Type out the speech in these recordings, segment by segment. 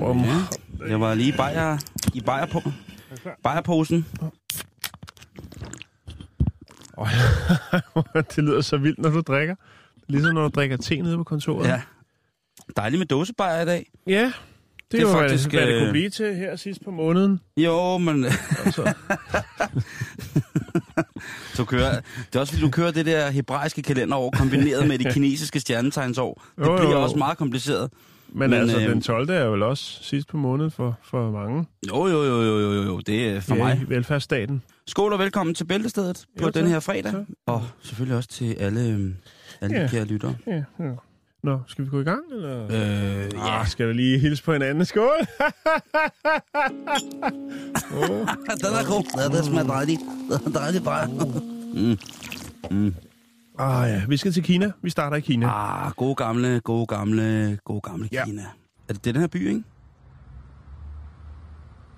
oh, Ja, jeg var lige i bajer, i bajer på, bajerposen. oh, det lyder så vildt, når du drikker. Ligesom når du drikker te nede på kontoret. Ja. Dejligt med dåsebajer i dag. ja det, Det er jo, faktisk, hvad det øh, kunne blive til her sidst på måneden. Jo, men Altså, du kører, det er også fordi, du kører det der hebraiske kalenderår kombineret med det kinesiske stjernetegnsår. Det Jo, jo, bliver jo. også meget kompliceret. Men, Men, altså, øh, den 12. er vel også sidst på måneden for, for mange. Jo, jo, jo, jo, jo, jo, det er for ja, mig. velfærdsstaten. Skål og velkommen til Bæltestedet på Jo, den her fredag. Og selvfølgelig også til alle, øhm, alle Ja. de kære lyttere. Ja, ja. Nå, skal vi gå i gang, eller? Øh, ja, Ah, skal der lige hilse på hinanden? Skål! oh. den er god. Ja, det smager dejligt. Det er dejligt bare. Mm. Mm. Ah ja, vi skal til Kina. Vi starter i Kina. Ah, gode gamle, gode gamle, gode gamle Ja. Kina. Er det, det den her by, ikke?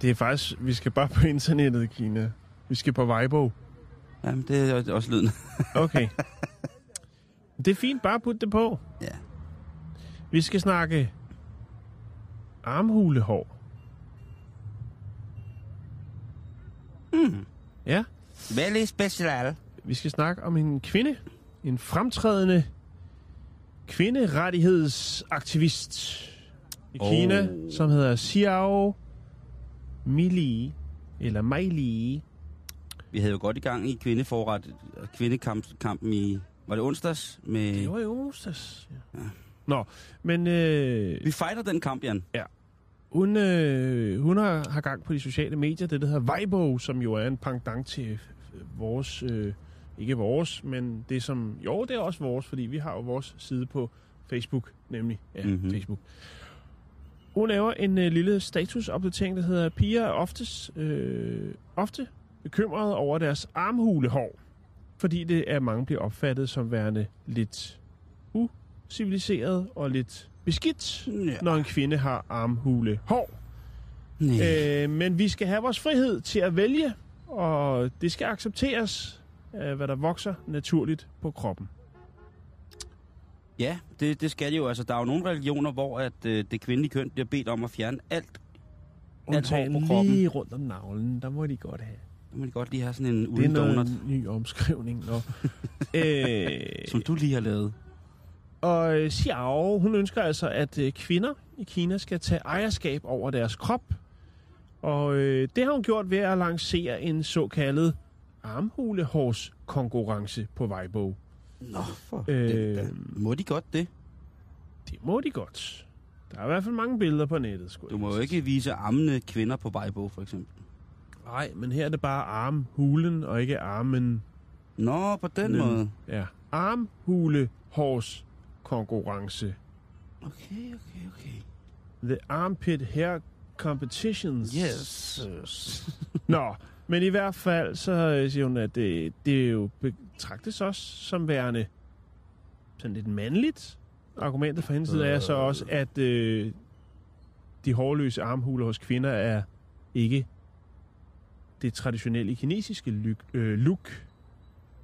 Det er faktisk, vi skal bare på internettet i Kina. Vi skal på Weibo. Jamen, det er også lyden. Okay. det er fint, bare put det på. Ja. Vi skal snakke armhulehår. Mm. Ja, Very special. vi skal snakke om en kvinde. En fremtrædende kvinderettighedsaktivist i Oh. Kina, som hedder Xiao Mili, eller Meili. Vi havde jo godt i gang i kvindeforret, kvindekampen i, var det onsdags? Med, Det var jo onsdags. Ja. Ja. Nå, men øh, Vi fighter den kamp, Jan. hun, øh, hun har, har gang på de sociale medier, det der hedder Weibo, som jo er en pendant til vores, øh, ikke vores, men det som, jo det er også vores, fordi vi har jo vores side på Facebook, nemlig, ja, Mhm. mm-hmm. Facebook. Hun laver en øh, lille statusopdatering, der hedder, piger er oftes, øh, ofte bekymrede over deres armhulehår, fordi det af mange bliver opfattet som værende lidt uciviliseret og lidt beskidt, Ja. når en kvinde har armhulehår. Øh, men vi skal have vores frihed til at vælge, og det skal accepteres, øh, hvad der vokser naturligt på kroppen. Ja, det, det skal det jo. Altså, der er jo nogle religioner, hvor at, øh, det kvindelige køn bliver bedt om at fjerne alt. Alt hår på kroppen. lige rundt om navlen, der må de godt have. Der må de godt lige have sådan en Det er uden noget donut, ny omskrivning. Nå. øh, som du lige har lavet. Og øh, Xiao, hun ønsker altså, at øh, kvinder i Kina skal tage ejerskab over deres krop. Og øh, det har hun gjort ved at lancere en såkaldet armhulehårskonkurrence på Weibo. Nå, for Øh, øh, da. Må de godt det? Det må de godt. Der er i hvert fald mange billeder på nettet. Skulle Du må jo ikke vise armene kvinder på Weibo, for eksempel. Nej, men her er det bare armhulen og ikke armen. Nå, på den Nem. måde. Ja, armhulehårskonkurrence. Okay, okay, okay. The Armpit Hair Competitions. Yes. Nå, men i hvert fald så siger hun, at det, det jo betragtes også som værende sådan lidt mandligt. Argumentet fra hendes side er så også, at øh, de hårløse armhuler hos kvinder er ikke det traditionelle kinesiske look, øh, look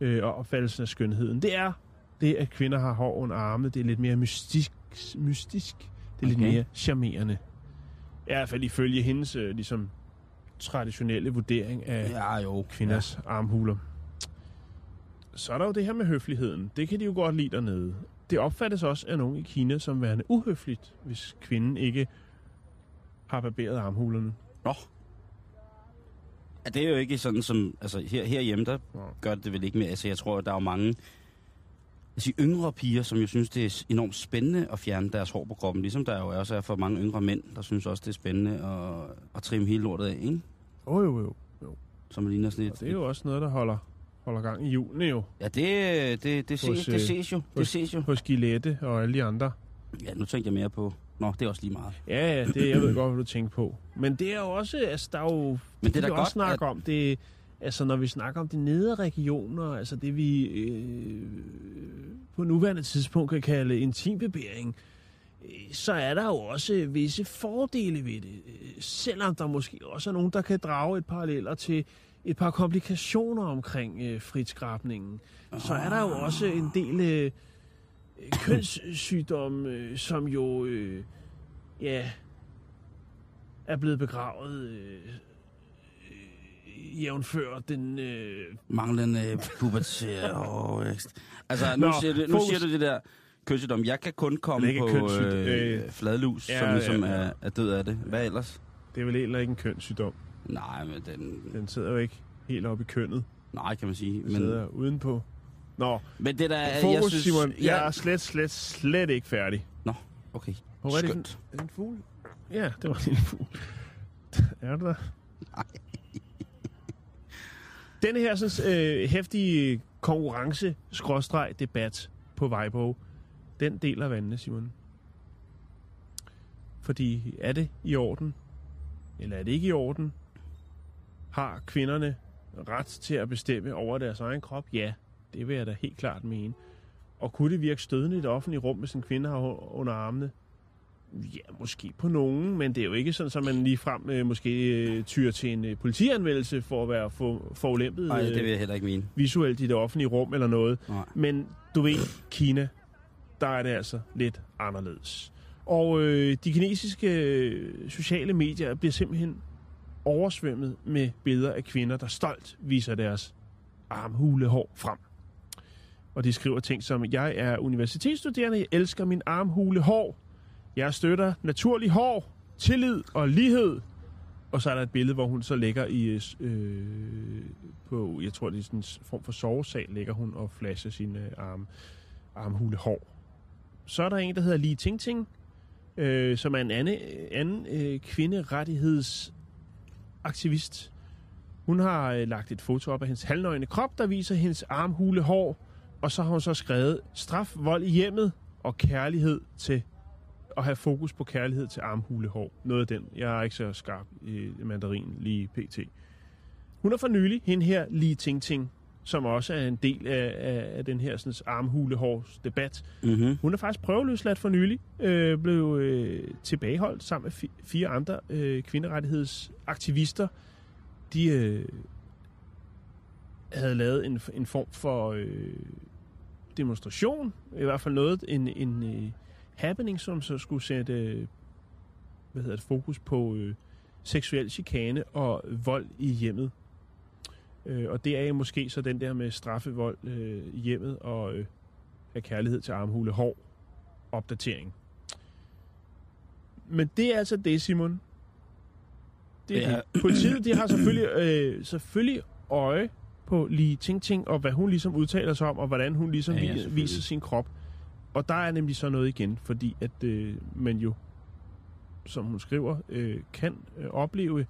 øh, og opfattelsen af skønheden. Det er det, at kvinder har hår under armene. Det er lidt mere mystisk. mystisk. Det er lidt Okay. mere charmerende. I hvert fald ifølge hendes øh, ligesom, traditionelle vurdering af Ja, jo. kvinders ja. armhuler. Så er der jo det her med høfligheden. Det kan de jo godt lide dernede. Det opfattes også af nogen i Kina som værende uhøfligt, hvis kvinden ikke har barberet armhulerne. Nå. Ja, det er jo ikke sådan som... Altså, her, herhjemme, der Nå. gør det vel ikke mere. Altså, jeg tror, der er jo mange jeg siger, yngre piger, som jo synes, det er enormt spændende at fjerne deres hår på kroppen. Ligesom der jo også er for mange yngre mænd, der synes også, det er spændende at, at trimme hele lortet af, ikke? Oh, jo, jo. Så man ligner sådan et... Og det er jo også noget, der holder, holder gang i hjulene jo. Ja, det, det, det, ses, Hos, det øh, ses jo. Det hos- ses jo. Hos Gillette og alle de andre. Ja, nu tænkte jeg mere på... Nå, det er også lige meget. Ja, ja, det, jeg ved godt, hvad du tænker på. Men det er jo også, altså der er jo... Men det er kan da vi godt, også snakke at- om, det altså når vi snakker om de nedre regioner, altså det vi øh, på nuværende tidspunkt kan kalde intimbebæring, øh, så er der jo også øh, visse fordele ved det. Øh, selvom der måske også er nogen, der kan drage et paralleller til et par komplikationer omkring øh, fritskrabningen, så er der jo også en del øh, øh kønssygdomme, øh, som jo øh, ja, er blevet begravet øh, øh, jævnfør den... Øh, Manglende pubertet og... Altså, nu, Nå, siger, du, nu siger du det der kønssygdom. Jeg kan kun komme på øh, øh, fladlus, ja, som ligesom ja, ja. Er, er død af det. Hvad ellers? det er vel heller ikke en kønssygdom. Nej, men den... Den sidder jo ikke helt oppe i kønnet. Nej, kan man sige. Den Men, sidder udenpå. Nå, men det der... er- fokus, jeg synes, Simon. Ja, Jeg er slet, slet, slet ikke færdig. okay. Hvor er det Skønt. Det en fugl? Ja, det var en lille fugl. er det der? Den her sådan, øh, hæftige konkurrence-debat på Vejbo, den deler vandene, Simon. Fordi er det i orden, eller er det ikke i orden? Har kvinderne ret til at bestemme over deres egen krop? Ja, det vil jeg da helt klart mene. Og kunne det virke stødende i det offentlige rum, hvis en kvinde har under armene? Ja, måske på nogen, men det er jo ikke sådan, at man lige frem øh, måske øh, tyrer til en øh, politianmeldelse for at være for, forulempet Nej, det vil øh, jeg heller ikke mene. visuelt i det offentlige rum eller noget. Nej. Men du ved, Kina, der er det altså lidt anderledes. Og øh, de kinesiske øh, sociale medier bliver simpelthen oversvømmet med billeder af kvinder, der stolt viser deres armhulehår frem. Og de skriver ting som, jeg er universitetsstuderende, jeg elsker min armhulehår, jeg støtter naturlig hår, tillid og lighed. Og så er der et billede, hvor hun så ligger i, øh, på, jeg tror det er sådan en form for sovesal, ligger hun og flasher sine øh, arm, armhulehår. Så er der en, der hedder Li Tingting, øh, som er en anden, anden øh, kvinderettighedsaktivist. Hun har øh, lagt et foto op af hendes halvnøgne krop, der viser hendes armhule hår, og så har hun så skrevet straf, vold i hjemmet og kærlighed til at have fokus på kærlighed til armhulehår. Noget af den. Jeg er ikke så skarp i mandarin lige pt. Hun er for nylig, hende her Li Tingting, som også er en del af, af, af den her sådan, armhulehårs debat. Mm-hmm. Hun er faktisk prøveløsladt for nylig, øh, blev øh, tilbageholdt sammen med fi- fire andre øh, kvinderettighedsaktivister. De øh, havde lavet en, en form for øh, demonstration, i hvert fald noget, en, en øh, happening, som så skulle sætte øh, hvad hedder det, fokus på øh, seksuel chikane og vold i hjemmet. Øh, og det er jo måske så den der med straffevold øh, i hjemmet og øh, af kærlighed til armhule hår opdatering. Men det er altså det, Simon. Det er Ja. det. Politiet de har selvfølgelig, øh, selvfølgelig øje på lige ting ting, og hvad hun ligesom udtaler sig om, og hvordan hun ligesom Ja, ja, viser sin krop. Og der er nemlig så noget igen, fordi at øh, man jo, som hun skriver, øh, kan øh, opleve,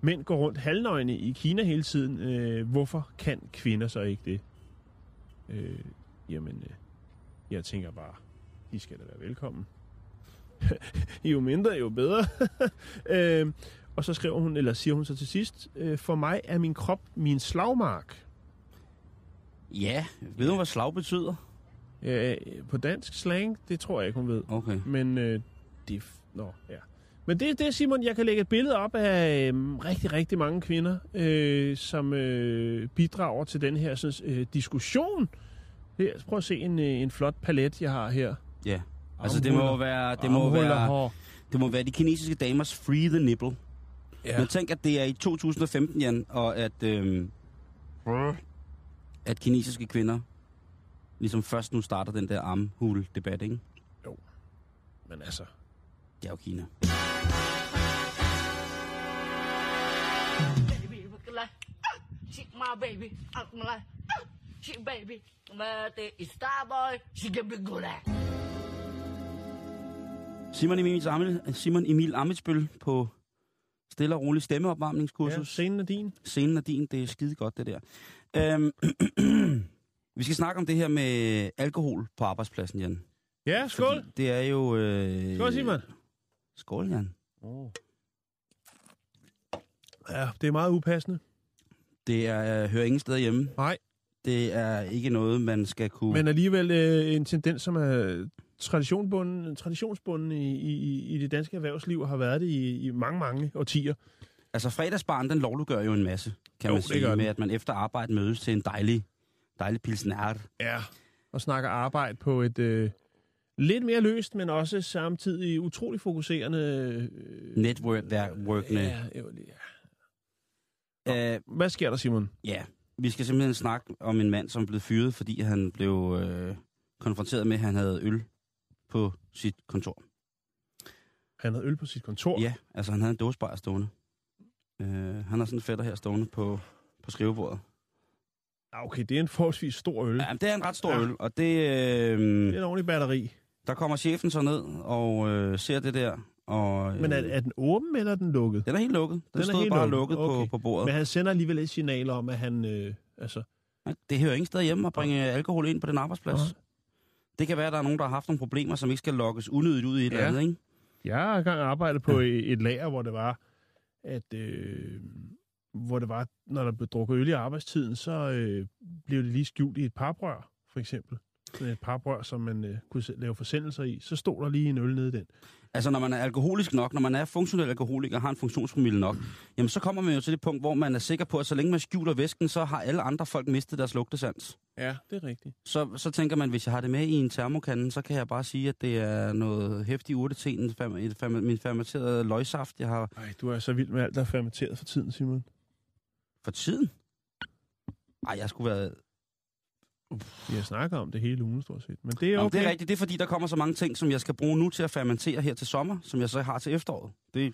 mænd går rundt halvnøgne i Kina hele tiden. Øh, hvorfor kan kvinder så ikke det? Øh, jamen, øh, jeg tænker bare, de skal da være velkommen. jo mindre, jo bedre. øh, og så skriver hun, eller siger hun så til sidst, øh, for mig er min krop min slagmark. Ja, ved du, hvad slag betyder? Øh, på dansk slang, det tror jeg ikke, hun ved. Okay. Men øh, det... Nå, ja. Men det er det, Simon. Jeg kan lægge et billede op af øh, rigtig, rigtig mange kvinder, øh, som øh, bidrager til den her sådan, øh, diskussion. Her, prøv at se en, øh, en flot palet, jeg har her. Ja. Altså, det må være, det må være, hår. det må være de kinesiske damers free the nipple. Ja. Men tænk, at det er i 2015, Jan, og at, øhm, at kinesiske kvinder ligesom først nu starter den der armhule-debat, ikke? Men altså, Det er jo Kina. baby baby Simon Emil, Amel, Simon Emil Amitsbøl på stille og rolig ja, stemmeopvarmningskursus. scenen er din. Scenen er din, det er skide godt, det der. Øhm, vi skal snakke om det her med alkohol på arbejdspladsen, Jan. Ja, skål. Fordi det er jo... Øh, Skål, Simon. Skål, Jan. Oh. Ja, det er meget upassende. Det er, hører ingen steder hjemme. Nej, Det er ikke noget, man skal kunne... men alligevel øh, en tendens, som er traditionsbunden, traditionsbunden i, i, i det danske erhvervsliv, og har været det i, i mange, mange årtier. Altså, fredagsbaren, den lovliggør jo en masse, kan Jo, man sige, med at man efter arbejde mødes til en dejlig, dejlig pilsnært. Ja. Og snakker arbejde på et, øh, lidt mere løst, men også samtidig utrolig fokuserende. Øh, Netværkworkene. Ja, ja. Øh, Hvad sker der, Simon? ja, vi skal simpelthen snakke om en mand, som blev fyret, fordi han blev øh, konfronteret med, at han havde øl på sit kontor. Han havde øl på sit kontor. Ja, altså han havde en dåsebajer stående. Øh, han har sådan en fætter her stående på, på skrivebordet. Okay, det er en forholdsvis stor øl. Ja, det er en ret stor Ja. øl, og det, øh, Det er en ordentlig batteri. der kommer chefen så ned og øh, ser det der. Og, øh, Men er, er den åben, eller er den lukket? Den er helt lukket. Den, Den er stod helt bare lukket. lukket Okay. på, på bordet. Men han sender alligevel et signal om, at han... Øh, altså. Det hører ingen sted hjemme at bringe alkohol ind på den arbejdsplads. Nej. Det kan være, at der er nogen, der har haft nogle problemer, som ikke skal lokkes unødigt ud i et Ja. eller andet, ikke? jeg har engang arbejdet på et, et lager, hvor det var, at... Øh, hvor det var, når der blev drukket øl i arbejdstiden, så øh, blev det lige skjult i et parbrør, for eksempel. Sådan et parbrør, som man øh, kunne lave forsendelser i. Så stod der lige en øl nede i den. Altså, når man er alkoholisk nok, når man er funktionel alkoholiker og har en funktionspromille nok, jamen så kommer man jo til det punkt, hvor man er sikker på, at så længe man skjuler væsken, så har alle andre folk mistet deres lugtesans. Ja, det er rigtigt. Så, så tænker man, hvis jeg har det med i en termokande, så kan jeg bare sige, at det er noget hæftig urteten, min fermenterede løgsaft, jeg har Ej, du er så vild med alt, der er fermenteret for tiden, Simon. For tiden. Ej, jeg skulle være... Vi har snakket om det hele ugen, stort set. Men det er Okay. okay. Det er rigtigt, det er fordi, der kommer så mange ting, som jeg skal bruge nu til at fermentere her til sommer, som jeg så har til efteråret. Det,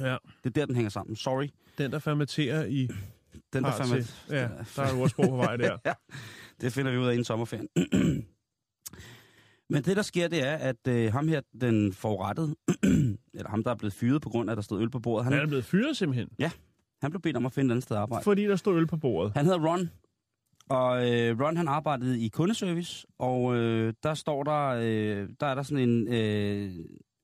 Ja, det er der, den hænger sammen. Sorry. den, der fermenterer i... Den, der har ferment... til- Ja, der er et ordsprog på vej der. ja, det finder vi ud af inden sommerferien. Men det, der sker, det er, at øh, ham her, den forurettede, eller ham, der er blevet fyret på grund af, at der stod øl på bordet, Han er han, blevet fyret simpelthen, han blev bedt om at finde et andet sted at arbejde. fordi der stod øl på bordet. Han hedder Ron, og øh, Ron han arbejdede i kundeservice, og øh, der står der, øh, der er der sådan en, øh,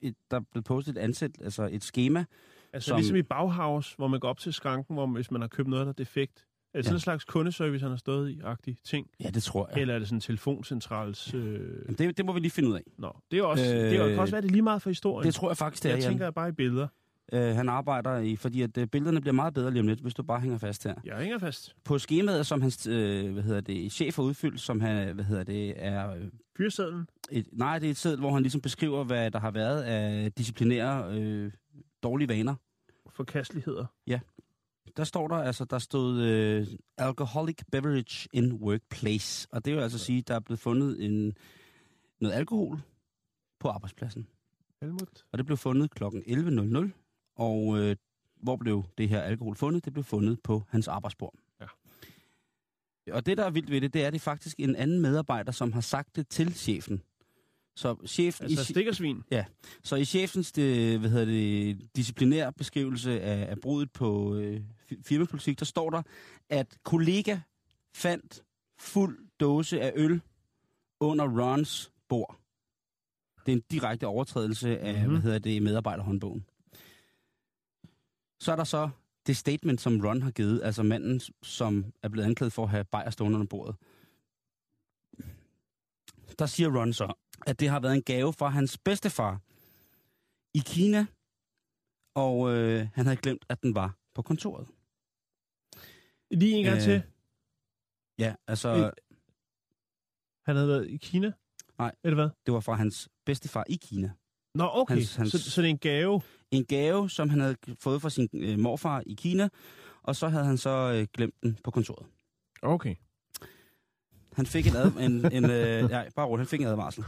et, der er blevet postet et ansæt, altså et schema. Altså som- ligesom i Bauhaus, hvor man går op til skranken, hvor man, hvis man har købt noget, der er defekt. Er det sådan Ja. en slags kundeservice, han har stået i, agtig ting? Ja, det tror jeg. Eller er det sådan en telefoncentrals... Øh... Men Det, det må vi lige finde ud af. Nå, det, er også, Øh, det kan også være, det er lige meget for historien. Det tror jeg faktisk, det er, jeg tænker bare i billeder. Øh, han arbejder i, fordi at øh, billederne bliver meget bedre lige om lidt, hvis du bare hænger fast her. Jeg hænger fast. På skemaet, som hans øh, hvad hedder det, chef har udfyldt, som han, hvad hedder det, er øh, Fyrsedlen. et, nej, det er et sæd, hvor han ligesom beskriver, hvad der har været af disciplinære øh, dårlige vaner. Forkasteligheder. Der står der, altså, der stod øh, alcoholic beverage in workplace. Og det vil altså sige, der er blevet fundet en, noget alkohol på arbejdspladsen. Helmut. Og det blev fundet kl. 11.00. Og øh, hvor blev det her alkohol fundet? Det blev fundet på hans arbejdsbord. Ja. Og det, der er vildt ved det, det er, at det er faktisk en anden medarbejder, som har sagt det til chefen. Så, chefen Altså i, stikkersvin. så i chefens det, hvad hedder det, disciplinær beskrivelse af, af brudet på øh, fi- firmapolitik, der står der, at kollega fandt fuld dåse af øl under Rons bord. Det er en direkte overtrædelse af, Mhm. mm-hmm. hvad hedder det, medarbejderhåndbogen. Så er der så det statement, som Ron har givet, altså manden, som er blevet anklaget for at have bajer stående under bordet. Der siger Ron så, at det har været en gave fra hans bedstefar i Kina, og øh, han havde glemt, at den var på kontoret. Lige en gang Øh, til. Ja, altså. Han havde været i Kina? Nej. Eller hvad? det var fra hans bedstefar i Kina. Nå, okay. Hans- hans- Så, så det er en gave. En gave, som han havde fået fra sin øh, morfar i Kina, og så havde han så øh, glemt den på kontoret. Okay. Han fik en, ad, en, en øh, ja, bare roligt, han fik en advarsel.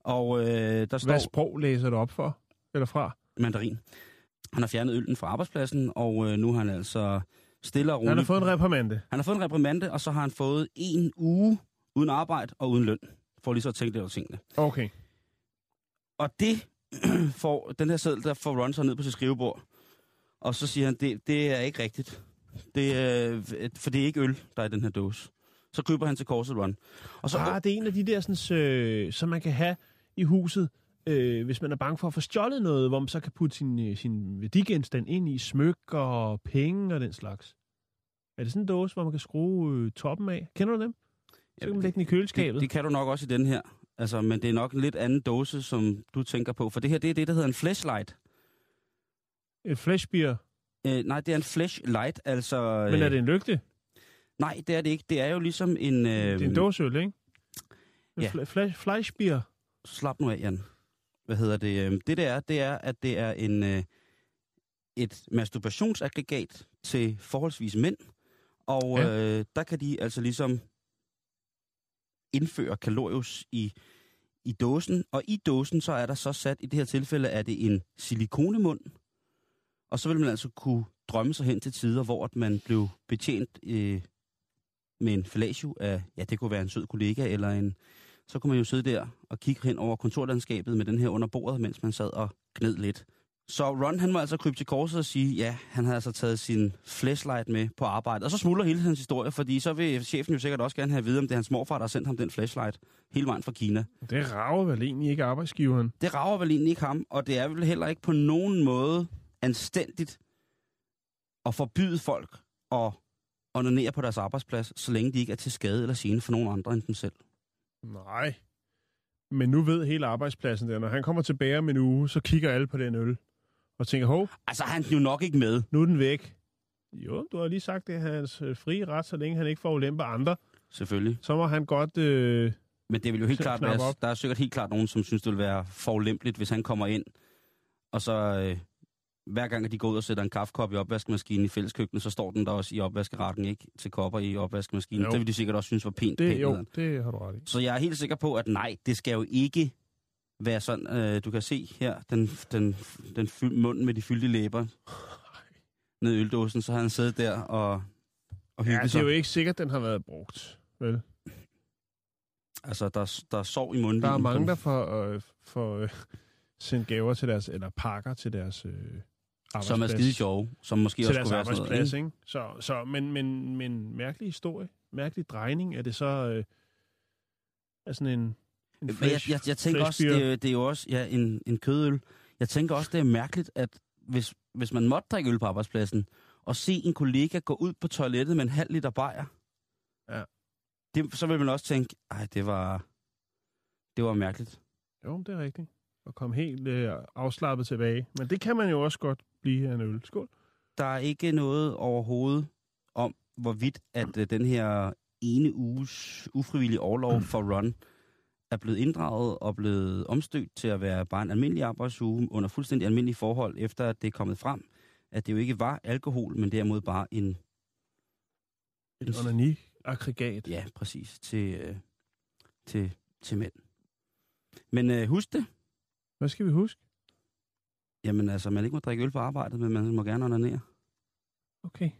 Og øh, der står Hvad sprog læser du op for? Eller fra? mandarin. Han har fjernet øllen fra arbejdspladsen, og øh, nu har han altså stille og roligt... Han har fået en reprimande. han har fået en reprimande, og så har han fået en uge uden arbejde og uden løn, for lige så at tænke lidt over tingene. Okay. Og det får, den her seddel, der får Ron så ned på sit skrivebord, og så siger han, det, det er ikke rigtigt. Det er, for det er ikke øl, der er i den her dåse. Så kryber han til korset Ron. Og så, Ah, det er en af de der, sådan, øh, som man kan have i huset, øh, hvis man er bange for at få stjålet noget, hvor man så kan putte sin, øh, sin værdigenstand ind i smykker og penge og den slags. Er det sådan en dåse, hvor man kan skrue øh, toppen af? Kender du dem? Så kan man lægge den i køleskabet. det, det kan du nok også i den her. Altså, men det er nok en lidt anden dåse, som du tænker på. For det her, det er det, der hedder en flashlight. Et flashbeer. Øh, nej, det er en flashlight, altså... Men er øh, det en lygte? Nej, det er det ikke. Det er jo ligesom en... Øh, Det er en dåseøl, ikke? En ja. fla- flash, flashbeer. slap nu af, Jan. Hvad hedder det? Øhm, Det der er, det er, at det er en, øh, et masturbationsaggregat til forholdsvis mænd. Og ja. øh, der kan de altså ligesom indføre kalorius i, i dåsen. Og i dåsen, så er der så sat, i det her tilfælde, er det en silikonemund. Og så vil man altså kunne drømme sig hen til tider, hvor at man blev betjent øh, med en fellatio af, ja, det kunne være en sød kollega, eller en, så kunne man jo sidde der og kigge hen over kontorlandskabet med den her under bordet, mens man sad og gned lidt. Så Ron, han må altså krybe til korset og sige, ja, han har altså taget sin flashlight med på arbejde. Og så smuldrer hele hans historie, fordi så vil chefen jo sikkert også gerne have at vide, om det er hans morfar, der har sendt ham den flashlight hele vejen fra Kina. Det rager vel egentlig ikke arbejdsgiveren. Det rager vel egentlig ikke ham, og det er vel heller ikke på nogen måde anstændigt at forbyde folk at onanere på deres arbejdsplads, så længe de ikke er til skade eller gene for nogen andre end dem selv. Nej. Men nu ved hele arbejdspladsen der, når han kommer tilbage om en uge, så kigger alle på den øl. Og tænker, hov, Altså, han er jo nok ikke med. nu er den væk. Jo, du har lige sagt, det er hans øh, frie ret, så længe han ikke får ulempe andre. Selvfølgelig. Så må han godt... Øh, Men det vil jo helt klart være, op. der er sikkert helt klart nogen, som synes, det vil være forulempeligt, hvis han kommer ind, og så øh, hver gang, at de går ud og sætter en kaffekop i opvaskemaskinen i fælleskøkkenet, så står den der også i opvaskerakken, ikke? Til kopper i opvaskemaskinen. Jo. Det vil de sikkert også synes var pænt. det, pænt jo, det har du ret i. Så jeg er helt sikker på, at nej, det skal jo ikke være sådan, øh, du kan se her, den, den, den fyld, munden med de fyldte læber ned i øldåsen, så har han siddet der og, og Ja, hygget det sig. er jo ikke sikkert, den har været brugt. Vel? Altså, der, der er sov i munden. Der er mange, der får, øh, får øh, sendt gaver til deres, eller pakker til deres øh, arbejdsplads. som er skide sjove, som måske Til også kunne være sådan noget. ikke? Så, så, men, men, men mærkelig historie, mærkelig drejning, er det så øh, er sådan en, en Men jeg, jeg, jeg tænker også, det, er jo- det er jo også ja, en, en kødøl. Jeg tænker også, det er mærkeligt, at hvis, hvis man måtte drikke øl på arbejdspladsen, og se en kollega gå ud på toilettet med en halv liter bajer, Ja. det, så vil man også tænke, ej, det var, det var mærkeligt. Jo, det er rigtigt. Og komme helt øh, afslappet tilbage. Men det kan man jo også godt blive af en øl. Skål. Der er ikke noget overhovedet om, hvorvidt at øh, den her ene uges ufrivillige overlov for Run er blevet inddraget og blevet omstødt til at være bare en almindelig arbejdsuge under fuldstændig almindelige forhold, efter at det er kommet frem, at det jo ikke var alkohol, men derimod bare en, Et onani-aggregat. ja, præcis, til, øh, til, til mænd. Men øh, husk det, Hvad skal vi huske? jamen altså, man ikke må drikke øl på arbejdet, men man må gerne onanere. Okay.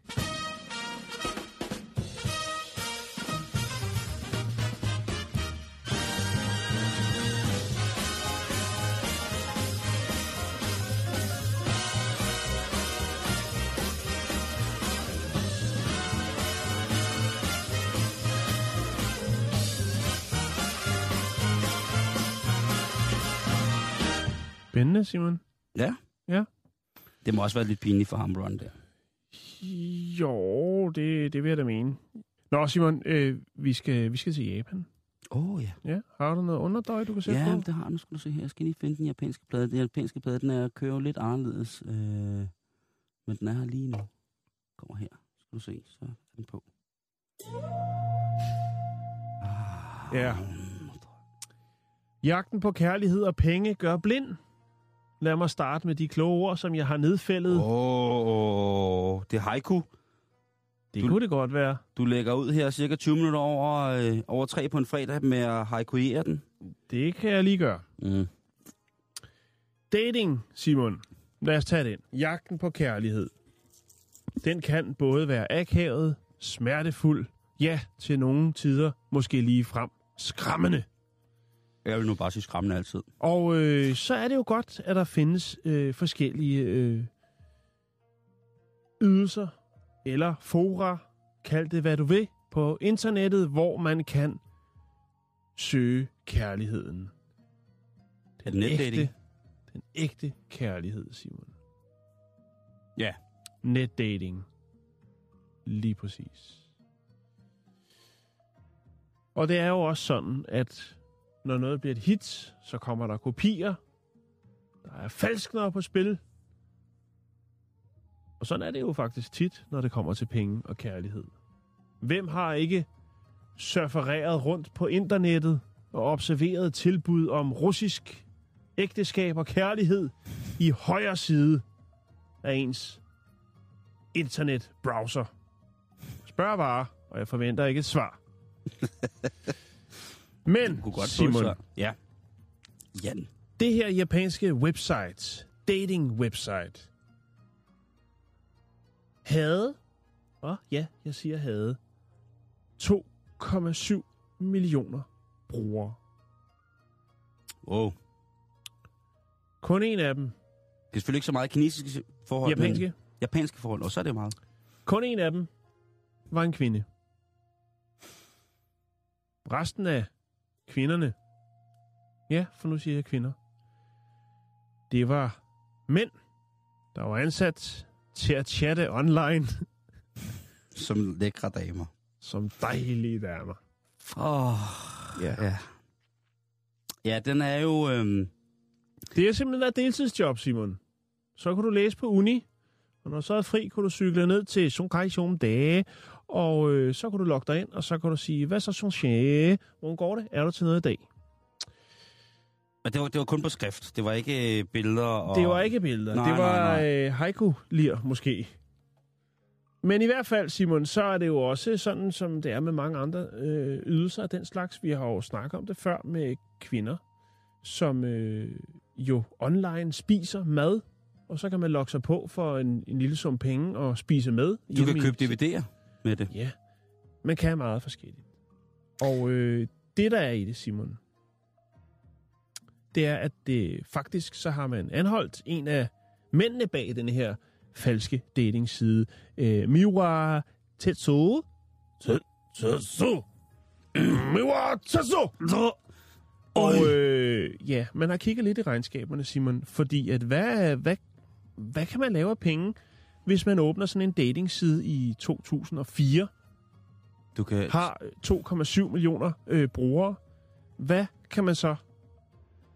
Spændende, Simon. Ja. Ja. Det må også være lidt pinligt for ham, Ron, der. Jo, det, det vil jeg da mene. Nå, Simon, øh, vi, skal, vi skal til Japan. Åh, oh, ja. Ja, har du noget underdøj, du kan sætte Ja, på? det har. Nu skal du se her. Jeg skal lige finde den japanske plade. Den japanske plade, den er, kører jo lidt anderledes. Øh, men den er her lige nu. Kommer her. Skal du se, så er den på. Ah, Ja. Jagten på kærlighed og penge gør blind. Lad mig starte med de kloge ord, som jeg har nedfældet. Åh, oh, det er haiku. det du- kunne det godt være. Du lægger ud her cirka 20 minutter over, øh, over tre på en fredag med at haikuere den. Det kan jeg lige gøre. Mm. Dating, Simon. Lad os tage den. Jagten på kærlighed. Den kan både være akavet, smertefuld, ja, til nogle tider måske lige frem skræmmende. Jeg vil nu bare sige skræmmende altid. Og øh, så er det jo godt, at der findes øh, forskellige øh, ydelser eller fora, kald det hvad du vil, på internettet, hvor man kan søge kærligheden. Det netdating? ægte, den ægte kærlighed, Simon. Ja. Netdating. Lige præcis. Og det er jo også sådan, at når noget bliver et hit, så kommer der kopier. Der er falskner på spil. Og sådan er det jo faktisk tit, når det kommer til penge og kærlighed. Hvem har ikke surfereret rundt på internettet og observeret tilbud om russisk ægteskab og kærlighed i højre side af ens internetbrowser. Spørg bare, og jeg forventer ikke et svar. Men, Du kunne godt Simon. Ja. Jan. det her japanske website, dating website, havde, og ja, jeg siger havde, 2,7 millioner brugere. Wow. Kun en af dem, Det er selvfølgelig ikke så meget kinesiske forhold. japanske, Men japanske forhold, og så er det jo meget. kun en af dem var en kvinde. Resten af kvinderne, ja, for nu siger jeg kvinder, det var mænd, der var ansat til at chatte online Som lækre damer. som dejlige damer. Åh, oh, Ja. ja. Ja, den er jo... Øhm, Det har simpelthen været deltidsjob, Simon. Så kunne du læse på uni, og når så er fri, kunne du cykle ned til Sunkai dage, og øh, så kunne du logge dig ind, og så kunne du sige, hvad så, Sonche? Hvordan går det? Er du til noget i dag? og det var, det var kun på skrift. Det var ikke øh, billeder og... Det var ikke billeder. Nej, det var nej, nej. øh, haiku-lir, måske. Men i hvert fald, Simon, så er det jo også sådan, som det er med mange andre øh, ydelser af den slags. Vi har jo snakket om det før med kvinder, som øh, jo online spiser mad, og så kan man logge sig på for en, en lille sum penge og spise med. Du kan i- købe DVD'er med det. Ja, man kan meget forskelligt. Og øh, det, der er i det, Simon, det er, at det faktisk så har man anholdt en af mændene bag den her falske datingside. Øh, Miwa Tetsu. Te- Tetsu. Miwa Tetsu. Og øh, ja, man har kigget lidt i regnskaberne, Simon, fordi at hvad, hvad, hvad kan man lave af penge, hvis man åbner sådan en datingside i 2004, Du kan... har 2,7 millioner øh, brugere, hvad kan man så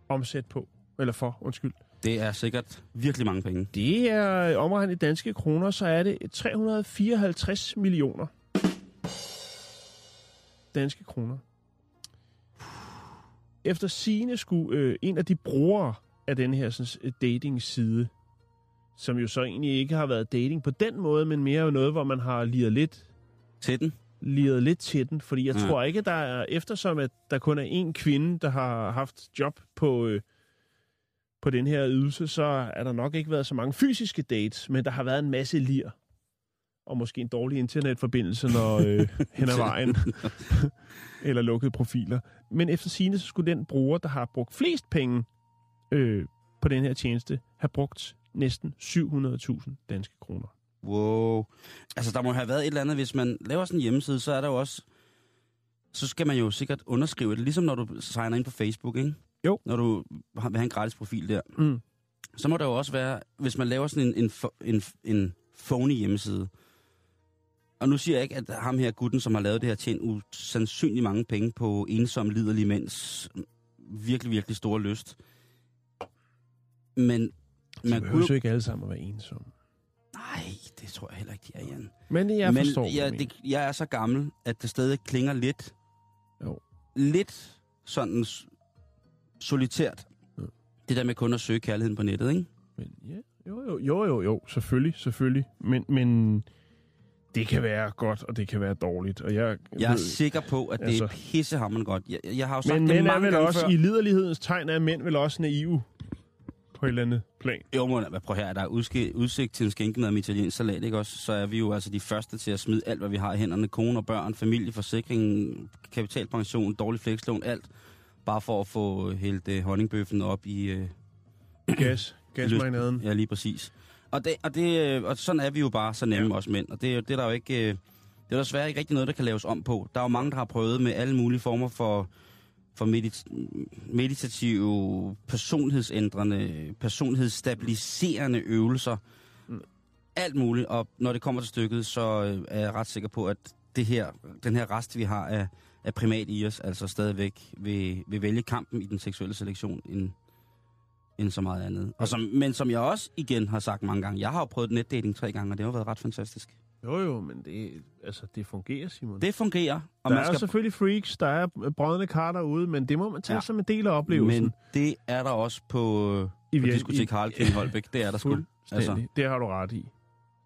omsætte på? Eller for, undskyld. Det er sikkert virkelig mange penge. Det er omregnet i danske kroner, så er det 354 millioner danske kroner. Efter sine skulle øh, en af de brugere af den her sådan, dating-side, som jo så egentlig ikke har været dating på den måde, men mere noget, hvor man har liret lidt Til den. liret lidt til den, fordi jeg Ja. ja. tror ikke, der er, eftersom at der kun er én kvinde, der har haft job på, øh, på den her ydelse, så er der nok ikke været så mange fysiske dates, men der har været en masse lir. Og måske en dårlig internetforbindelse, når øh, hen ad vejen, eller lukkede profiler. Men efter sine så skulle den bruger, der har brugt flest penge øh, på den her tjeneste, have brugt næsten 700.000 danske kroner. Wow. Altså, der må have været et eller andet, hvis man laver sådan en hjemmeside, så er der jo også... Så skal man jo sikkert underskrive det, ligesom når du signer ind på Facebook, ikke? Jo. Når du har- vil have en gratis profil der. Mm. Så må der jo også være, hvis man laver sådan en, en, en, en phony hjemmeside. Og nu siger jeg ikke, at ham her gutten, som har lavet det her, tjent usandsynligt mange penge på ensom, liderlig mænds virkelig, virkelig store lyst. Men man behøver kunne jo ikke alle sammen at være ensomme. Nej, det tror jeg heller ikke, de er, Jan. Men jeg Men forstår, jeg, det, jeg er så gammel, at det stadig klinger lidt... Jo. Lidt sådan solitært. Ja. Det der med kun at søge kærligheden på nettet, ikke? Men ja, jo, jo, jo, jo, jo, selvfølgelig, selvfølgelig. Men, men det kan være godt, og det kan være dårligt. Og jeg, Jeg er ved, sikker på, at det altså- er pissehammerende godt. Jeg, jeg har jo sagt men det mange gange også, før. i liderlighedens tegn er mænd vel også naive på et eller andet plan. Jo, men hvad- prøv her, er der udske, udsigt til en skænkemad med italiensk salat, ikke også? Så er vi jo altså de første til at smide alt, hvad vi har i hænderne. Kone og børn, familie, forsikring, kapitalpension, dårlig flekslån, alt. Bare for at få hældt uh, honningbøffen op i... Uh, Gas, gasmarinaden. Ja, lige præcis. Og, det, og, det, øh, og sådan er vi jo bare så nemme ja. os mænd. Og det, er det er der jo ikke... øh, Det er desværre ikke rigtig noget, der kan laves om på. Der er jo mange, der har prøvet med alle mulige former for, for medit, meditative, personlighedsændrende, personlighedsstabiliserende øvelser. Mm. Alt muligt. Og når det kommer til stykket, så øh, er jeg ret sikker på, at det her, den her rest, vi har af, af primat i os, altså stadigvæk vil, vil vælge kampen i den seksuelle selektion end, end så meget andet. Og som, men som jeg også igen har sagt mange gange, jeg har jo prøvet netdating tre gange, og det har været ret fantastisk. Jo, jo, men det, altså, det fungerer, Simon. Det fungerer. Og der man er skal, selvfølgelig freaks, der er brødende kar derude, men det må man tage Ja. som en del af oplevelsen. men det er der også på, I på diskotek Harlekin i Holbæk. Det er der sgu. Altså. Det har du ret i.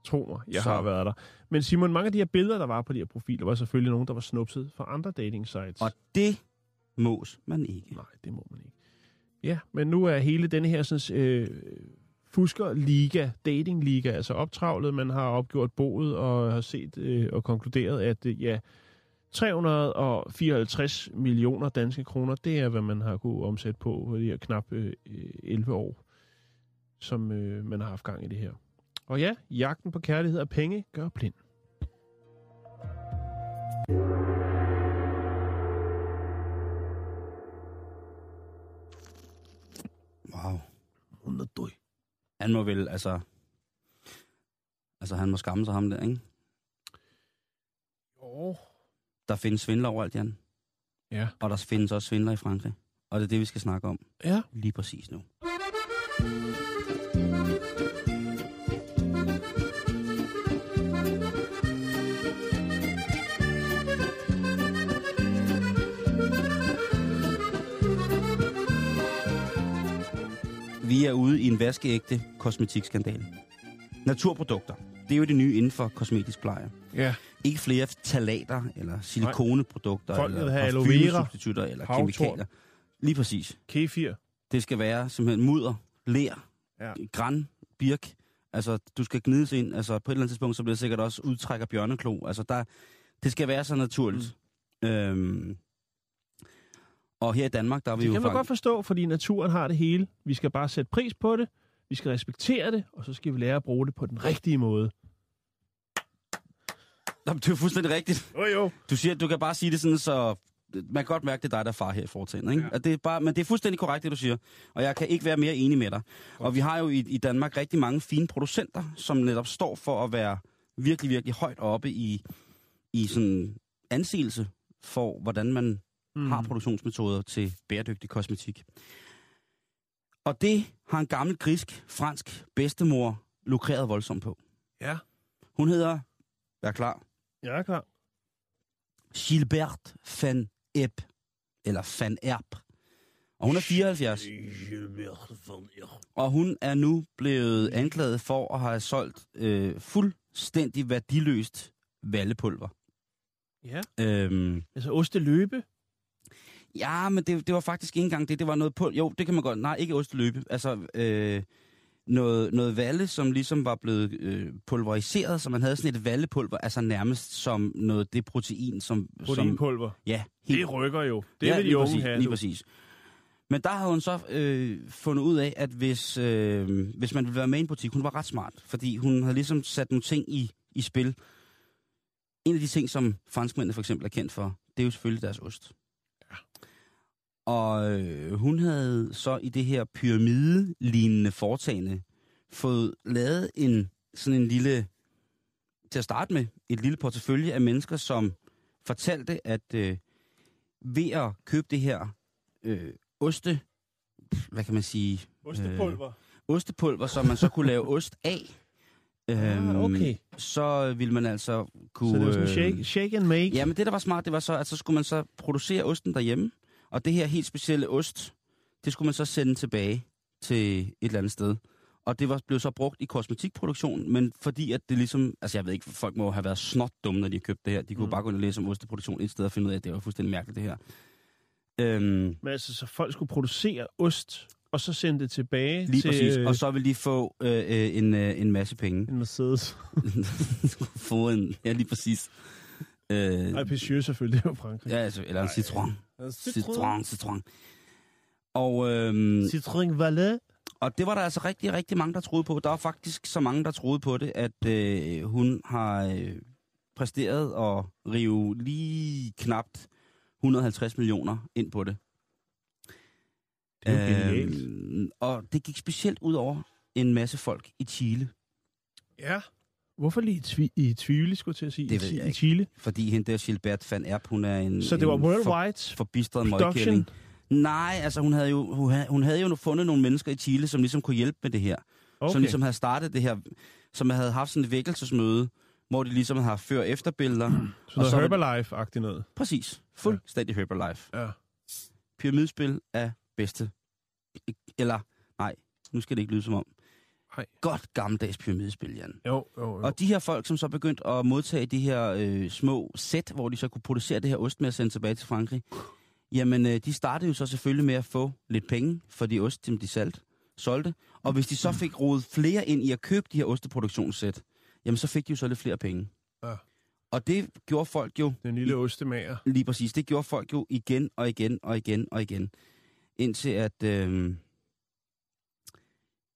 Tro mig, jeg Så- så. har været der. Men Simon, mange af de her billeder, der var på de her profiler, var selvfølgelig nogen, der var snupset fra andre dating sites. Og det mås man ikke. Nej, det må man ikke. Ja, men nu er hele denne her sådan, øh, fusker-liga, dating-liga, altså optravlet. Man har opgjort boet og har set øh, og konkluderet, at øh, ja, 354 millioner danske kroner, det er, hvad man har kunne omsætte på på de her knap øh, øh, 11 år, som øh, man har haft gang i det her. Og ja, jagten på kærlighed og penge gør blind. Wow. Hun er død. Han må vel, altså... Altså, han må skamme sig ham der, ikke? Jo. Der findes svindler overalt, Jan. Ja. Og der findes også svindler i Frankrig. Og det er det, vi skal snakke om Ja. lige præcis nu. Vi er ude i en vaskeægte kosmetikskandale. Naturprodukter. Det er jo det nye inden for kosmetisk pleje. Ja. Ikke flere talater eller silikoneprodukter vil eller aloe vera, eller havtorn. kemikalier. Lige præcis. Kefir. Det skal være simpelthen mudder, ler, Ja. græn, birk. Altså, du skal gnides ind. Altså, på et eller andet tidspunkt, så bliver det sikkert også udtræk af bjørneklo. Altså, der, det skal være så naturligt. Mm. Øhm, og her i Danmark, der er vi Det jo kan man godt faktisk... forstå, fordi naturen har det hele. Vi skal bare sætte pris på det, vi skal respektere det, og så skal vi lære at bruge det på den rigtige måde. Nå, men det er jo fuldstændig rigtigt. Jo, jo. Du siger, du kan bare sige det sådan, så man kan godt mærke, det er dig, der er far her i foretagendet. Ikke? Ja. At det er bare, men det er fuldstændig korrekt, det du siger. Og jeg kan ikke være mere enig med dig. Og vi har jo i, i Danmark rigtig mange fine producenter, som netop står for at være virkelig, virkelig højt oppe i, i sådan anseelse for, hvordan man mm. har produktionsmetoder til bæredygtig kosmetik. Og det har en gammel grisk, fransk bedstemor lukreret voldsomt på. Ja. Hun hedder, vær klar, Jeg er klar. Gilbert van Epp. Eller van Erp. Og hun er 74. Og hun er nu blevet anklaget for at have solgt øh, fuldstændig værdiløst vallepulver. Ja. Øhm, Altså osteløbe. Ja, men det, det var faktisk ikke engang det. Det var noget pul... Jo, det kan man godt... Nej, ikke osteløbe. Altså, øh, noget, noget valle, som ligesom var blevet øh, pulveriseret, så man havde sådan et vallepulver, altså nærmest som noget det protein, som... som Proteinpulver. ja, Det rykker jo. Det ja, vil de unge præcis, have. Lige præcis. Men der havde hun så øh, fundet ud af, at hvis, øh, hvis man ville være med i en butik, hun var ret smart, fordi hun havde ligesom sat nogle ting i, i spil. En af de ting, som franskmændene for eksempel er kendt for, det er jo selvfølgelig deres ost. Ja. Og øh, hun havde så i det her pyramidelignende foretagende fået lavet en sådan en lille, til at starte med, et lille portefølje af mennesker, som fortalte, at øh, ved at købe det her øh, oste, hvad kan man sige, Ostepulver. ostepulver, som man så kunne lave ost af, øhm, Ah, okay. så ville man altså kunne... Så det var sådan øh, shake, shake and make. Ja, men det, der var smart, det var så, at så skulle man så producere osten derhjemme, og det her helt specielle ost, det skulle man så sende tilbage til et eller andet sted. Og det var, blev så brugt i kosmetikproduktion, men fordi at det ligesom... Altså jeg ved ikke, folk må have været snot dumme, når de har købt det her. De kunne mm. bare gå ind og læse om osteproduktion et sted og finde ud af, at det var fuldstændig mærkeligt det her. Øhm, Men altså, så folk skulle producere ost, og så sende det tilbage lige til præcis. øh, Og så vil de få øh, øh, en, øh, en masse penge. en Mercedes. få en... Ja, lige præcis. Øh, Nej, Peugeot selvfølgelig, det er jo Frankrig. ja, altså, eller en citron. Citroën. Citron, citron. Og, øhm, Citroën Valet. og det var der altså rigtig, rigtig mange, der troede på. Der var faktisk så mange, der troede på det, at øh, hun har øh, præsteret at rive lige knapt 150 millioner ind på det. Øhm, og det gik specielt ud over en masse folk i Chile. Ja. Hvorfor lige i, tvi- i tvivl, skulle jeg til at sige? Det I, ved jeg i ikke. Chile. Fordi hende der Gilbert van Erp, hun er en, Så det var en for, worldwide forbistret production. møgkælling. Nej, altså hun havde, jo, hun, havde, hun havde jo fundet nogle mennesker i Chile, som ligesom kunne hjælpe med det her. Okay. Som ligesom havde startet det her, som havde haft sådan et vækkelsesmøde, hvor de ligesom har før- og efterbilleder. Så noget så det- Herbalife-agtigt noget. Præcis. Fuldstændig Herbalife. Ja. Pyramidespil er bedste. Eller, nej, nu skal det ikke lyde som om. Nej. Godt gammeldags pyramidespil, Jan. Jo, jo, jo. Og de her folk, som så begyndt at modtage de her øh, små sæt, hvor de så kunne producere det her ost med at sende tilbage til Frankrig, jamen øh, de startede jo så selvfølgelig med at få lidt penge for de ost, som de salt, solgte. Og hvis de så fik rodet flere ind i at købe de her osteproduktionssæt, jamen så fik de jo så lidt flere penge. Ja. Og det gjorde folk jo Den lille ostemager. Lige præcis. Det gjorde folk jo igen og igen og igen og igen. Indtil at, øh,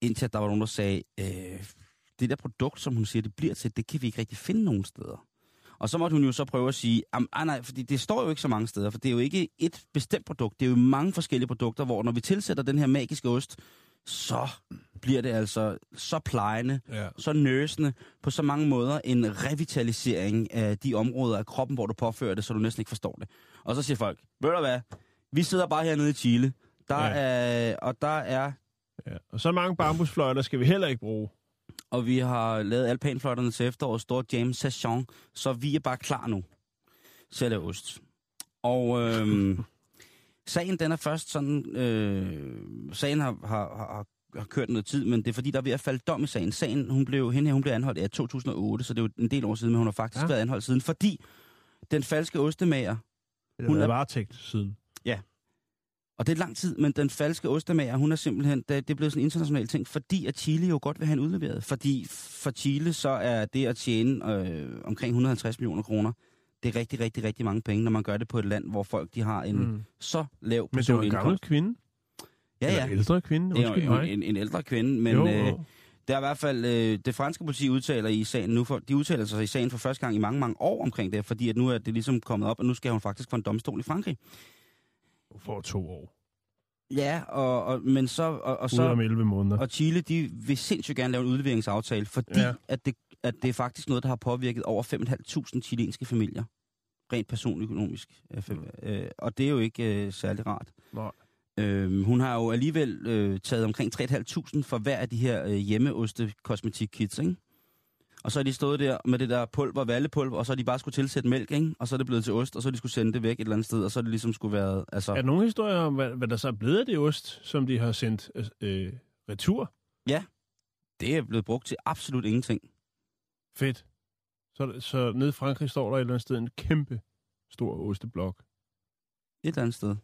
indtil at der var nogen, der sagde, øh, det der produkt, som hun siger, det bliver til, det kan vi ikke rigtig finde nogen steder. Og så måtte hun jo så prøve at sige, "Am, ah, nej, fordi det står jo ikke så mange steder, for det er jo ikke et bestemt produkt, det er jo mange forskellige produkter, hvor når vi tilsætter den her magiske ost, så bliver det altså så plejende, Ja. så nøsende på så mange måder en revitalisering af de områder af kroppen, hvor du påfører det, så du næsten ikke forstår det. Og så siger folk, ved du hvad, vi sidder bare hernede i Chile, der Ja. er, og der er, ja. Og så mange bambusfløjter skal vi heller ikke bruge. og vi har lavet alpanfløjterne til efteråret, store James Session, så vi er bare klar nu lave ost. Og øhm, sagen den er først sådan, øh, sagen har, har, har, har kørt noget tid, men det er fordi, der er ved at falde dom i sagen. Sagen, hun blev, hende her, hun blev anholdt i 2008, så det er jo en del år siden, men hun har faktisk Ja. været anholdt siden, fordi den falske ostemager, Hun har er- været varetægt siden. Og det er lang tid, men den falske ostemager, hun er simpelthen, det, er blevet sådan en international ting, fordi at Chile jo godt vil have en udleveret. Fordi for Chile, så er det at tjene øh, omkring 150 millioner kroner, det er rigtig, rigtig, rigtig mange penge, når man gør det på et land, hvor folk de har en mm. Så lav Men det var en gammel kvinde. Ja, Eller ja. ældre kvinde. Det er jo en, en, en ældre kvinde, men jo, øh, jo. det er i hvert fald, øh, det franske politi udtaler i sagen nu, for, de udtaler sig i sagen for første gang i mange, mange år omkring det, fordi at nu er det ligesom kommet op, og nu skal hun faktisk for en domstol i Frankrig. Får to år. Ja, og, og, men så, og, og Ude så, om 11 måneder. Og Chile, de vil sindssygt gerne lave en udleveringsaftale, fordi Ja. at, det, at det er faktisk noget, der har påvirket over 5.500 chilenske familier. Rent personligt økonomisk. Øh, Mm. øh, og det er jo ikke øh, særlig rart. Nej. Øh, hun har jo alligevel øh, taget omkring 3.500 for hver af de her øh, hjemmeoste kosmetikkits, ikke? Og så har de stået der med det der pulver, vallepulver, og så har de bare skulle tilsætte mælk, ikke? Og så er det blevet til ost, og så har de skulle sende det væk et eller andet sted, og så er det ligesom skulle være... Altså, Er der nogle historier om, hvad, hvad der så er blevet af det ost, som de har sendt øh, retur? det er blevet brugt til absolut ingenting. Fedt. Så, så nede i Frankrig står der et eller andet sted en kæmpe stor osteblok. Et eller andet sted.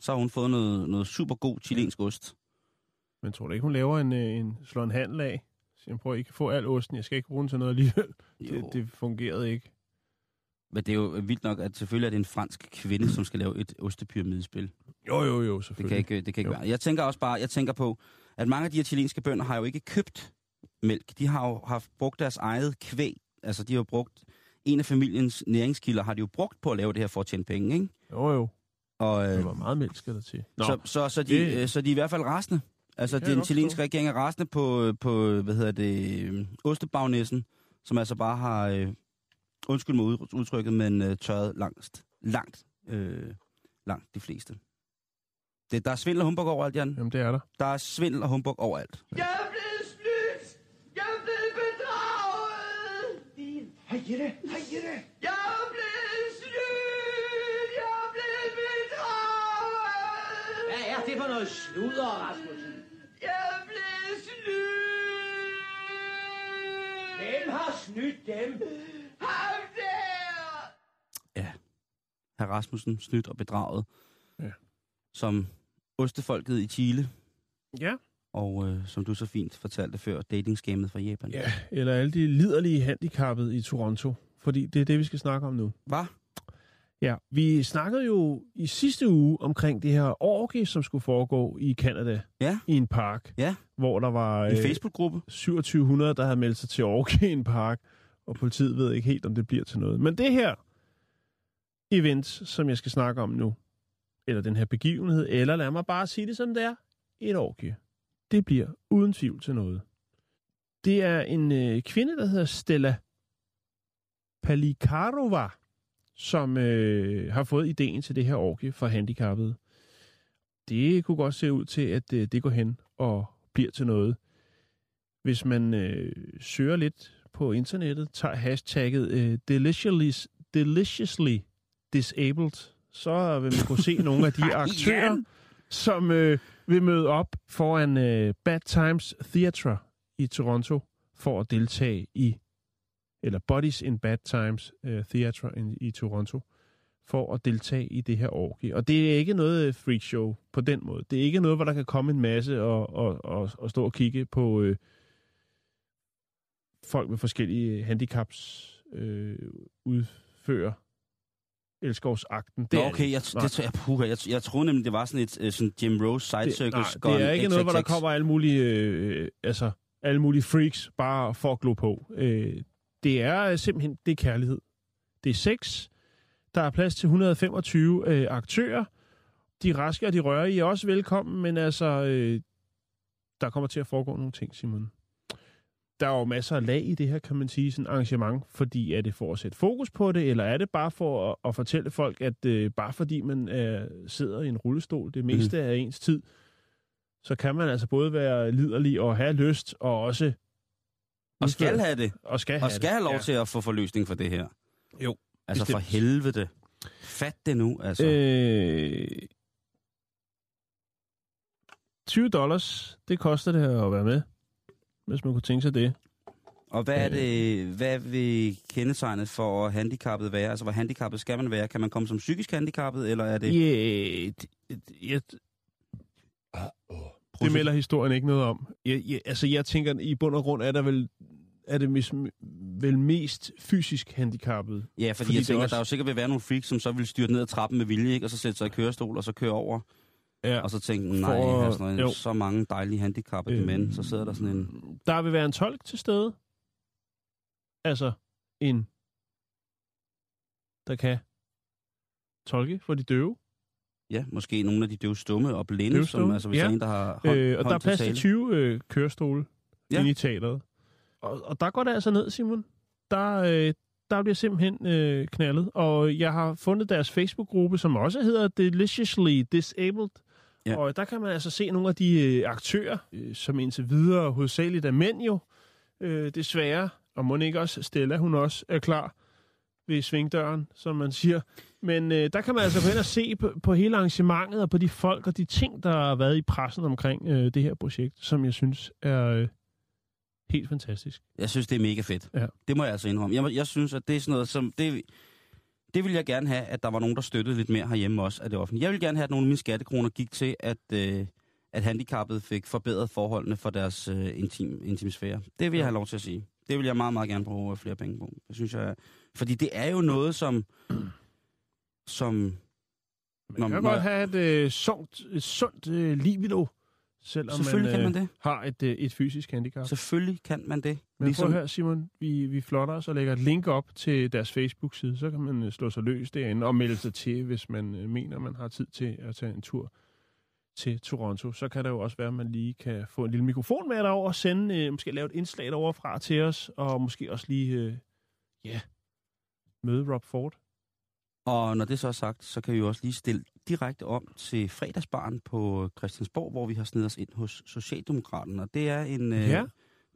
Så har hun fået noget, noget super god chilensk ost. Men tror du ikke, hun laver en, øh, en slår en handel af? Jeg prøver, I kan få al osten. Jeg skal ikke bruge den til noget alligevel. Jo. Det, det fungerede ikke. Men det er jo vildt nok, at selvfølgelig er det en fransk kvinde, som skal lave et ostepyramidespil. Jo, jo, jo, Det selvfølgelig. kan ikke, det kan ikke Jo. være. Jeg tænker også bare, jeg tænker på, at mange af de her chilenske bønder har jo ikke købt mælk. De har jo haft brugt deres eget kvæg. Altså, de har jo brugt en af familiens næringskilder, har de jo brugt på at lave det her for at tjene penge, ikke? Jo, jo. Og, øh, Det var meget mælk, skal der til. Nå, så, så, så, de, det- øh, så de er i hvert fald rasende. Altså, den chilenske regering er rasende på, på hvad hedder det, øh, ostebagnæssen, som altså bare har, øh, undskyld mig ud- udtrykket, men øh, tørret langt, langt, øh, langt de fleste. Det, der er svindel og humbug overalt, Jan. Jamen, det er der. Der er svindel og humbug overalt. Jeg er blevet snydt! Jeg er blevet bedraget! Hej Jette, hej Jette. Jeg er blevet snydt! Jeg er blevet bedraget! Hvad er det for noget sludder, Rasmussen? Snydt dem? Ham der! Ja. Herr Rasmussen, snydt og bedraget. Ja. Som ostefolket i Chile, Ja. og øh, som du så fint fortalte før, datingskammet fra Japan. ja. Eller alle de liderlige handicappede i Toronto. Fordi det er det, vi skal snakke om nu. Hvad? Ja, vi snakkede jo i sidste uge omkring det her orgie, som skulle foregå i Canada Ja. i en park. Ja. Hvor der var En øh, Facebook-gruppe? 2700, der havde meldt sig til orgie i en park, og politiet ved ikke helt, om det bliver til noget. Men det her event, som jeg skal snakke om nu, eller den her begivenhed, eller lad mig bare sige det som det er, et orgie, det bliver uden tvivl til noget. Det er en øh, kvinde, der hedder Stella Palikarova, som øh, har fået ideen til det her orgie for handicappede. Det kunne godt se ud til, at øh, det går hen og bliver til noget. Hvis man øh, søger lidt på internettet, tager hashtagget øh, deliciously, deliciously disabled, så vil man kunne se nogle af de aktører, som øh, vil møde op foran øh, Bad Times Theatre i Toronto for at deltage i, eller Bodies in Bad Times øh, Theatre i, i Toronto, for at deltage i det her orgie. Og det er ikke noget øh, freakshow på den måde. Det er ikke noget, hvor der kan komme en masse og, og, og, og stå og kigge på øh, folk med forskellige handicaps øh, udfører elskovsakten. Nå, er okay, jeg, det, jeg, puha, jeg, jeg troede nemlig, det var sådan et øh, sådan Jim Rose side det, circus. nej, det er ikke noget, hvor der kommer alle mulige, øh, altså, alle mulige freaks bare for at glo på. Øh, det er øh, simpelthen, det er kærlighed. Det er sex. Der er plads til 125 øh, aktører. De raske og de rører I er også velkommen, men altså, øh, der kommer til at foregå nogle ting, Simon. Der er jo masser af lag i det her, kan man sige, sådan arrangement, fordi er det for at sætte fokus på det, eller er det bare for at, at fortælle folk, at øh, bare fordi man øh, sidder i en rullestol det meste mm. af ens tid, så kan man altså både være liderlig og have lyst, og også Og skal have det. og skal have, Og skal have lov ja. til at få forløsning for det her. Jo, Altså for bestemt. helvede. Fat det nu, altså. Øh, 20 dollars, det koster det at være med, hvis man kunne tænke sig det. Og hvad er øh. det, hvad vil kendetegnet for handicappet være? Altså, hvor handicappet skal man være? Kan man komme som psykisk handicappet, eller er det... Yeah, det, det, det melder historien ikke noget om. Jeg, jeg, altså, jeg tænker, i bund og grund er der vel er det mis, vel mest fysisk handicappet. Ja, fordi, Fordi jeg tænker, også- der er jo sikkert vil være nogle freaks, som så vil styrte ned ad trappen med vilje, ikke? og så sætte sig i kørestol, og så køre over, Ja. og så tænke, nej, For- er sådan jo. noget, så mange dejlige handicappede Øh, mænd, så sidder der sådan en... Der vil være en tolk til stede. Altså en, der kan tolke for de døve. Ja, måske nogle af de døve stumme og blinde, som Døvstumme, altså hvis ja. der er en, der har hånd, Øh, og der er plads til tale. 20 øh, kørestole Ja. inde i teateret. Og, og der går det altså ned, Simon. Der, øh, der bliver simpelthen øh, knaldet. Og jeg har fundet deres Facebook-gruppe, som også hedder Deliciously Disabled. Ja. Og der kan man altså se nogle af de øh, aktører, øh, som indtil videre hovedsageligt er mænd jo, øh, desværre. Og må ikke også Stella, hun også er klar ved svingdøren, som man siger. Men øh, der kan man altså gå ind og se på, på hele arrangementet og på de folk og de ting, der har været i pressen omkring øh, det her projekt, som jeg synes er øh, helt fantastisk. Jeg synes, det er mega fedt. Ja. Det må jeg altså indrømme. Jeg, jeg synes, at det er sådan noget, som... Det, det vil jeg gerne have, at der var nogen, der støttede lidt mere herhjemme også af det offentlige. Jeg vil gerne have, at nogle af mine skattekroner gik til, at, øh, at handicappede fik forbedret forholdene for deres øh, intim, intimsfære. Det vil jeg have lov til at sige. Det vil jeg meget, meget gerne bruge flere penge på. Det synes jeg... Fordi det er jo noget, som... som Man Nå, kan når- godt have et, øh, sundt, et sundt øh, libido, selvom selvfølgelig man, kan øh, man det. har et, øh, et fysisk handicap. Selvfølgelig kan man det. Men ligesom... Ligesom, prøv at høre, Simon, vi, vi flotter os og lægger et link op til deres Facebook-side, så kan man øh, slå sig løs derinde og melde sig til, hvis man øh, mener, man har tid til at tage en tur til Toronto. Så kan det jo også være, at man lige kan få en lille mikrofon med derover og sende, øh, måske lave et indslag overfra til os, og måske også lige, øh, ja, møde Rob Ford. Og når det så er sagt, så kan vi også lige stille direkte om til fredagsbarn på Christiansborg, hvor vi har snedet os ind hos Socialdemokraterne. Og det er en øh, Ja.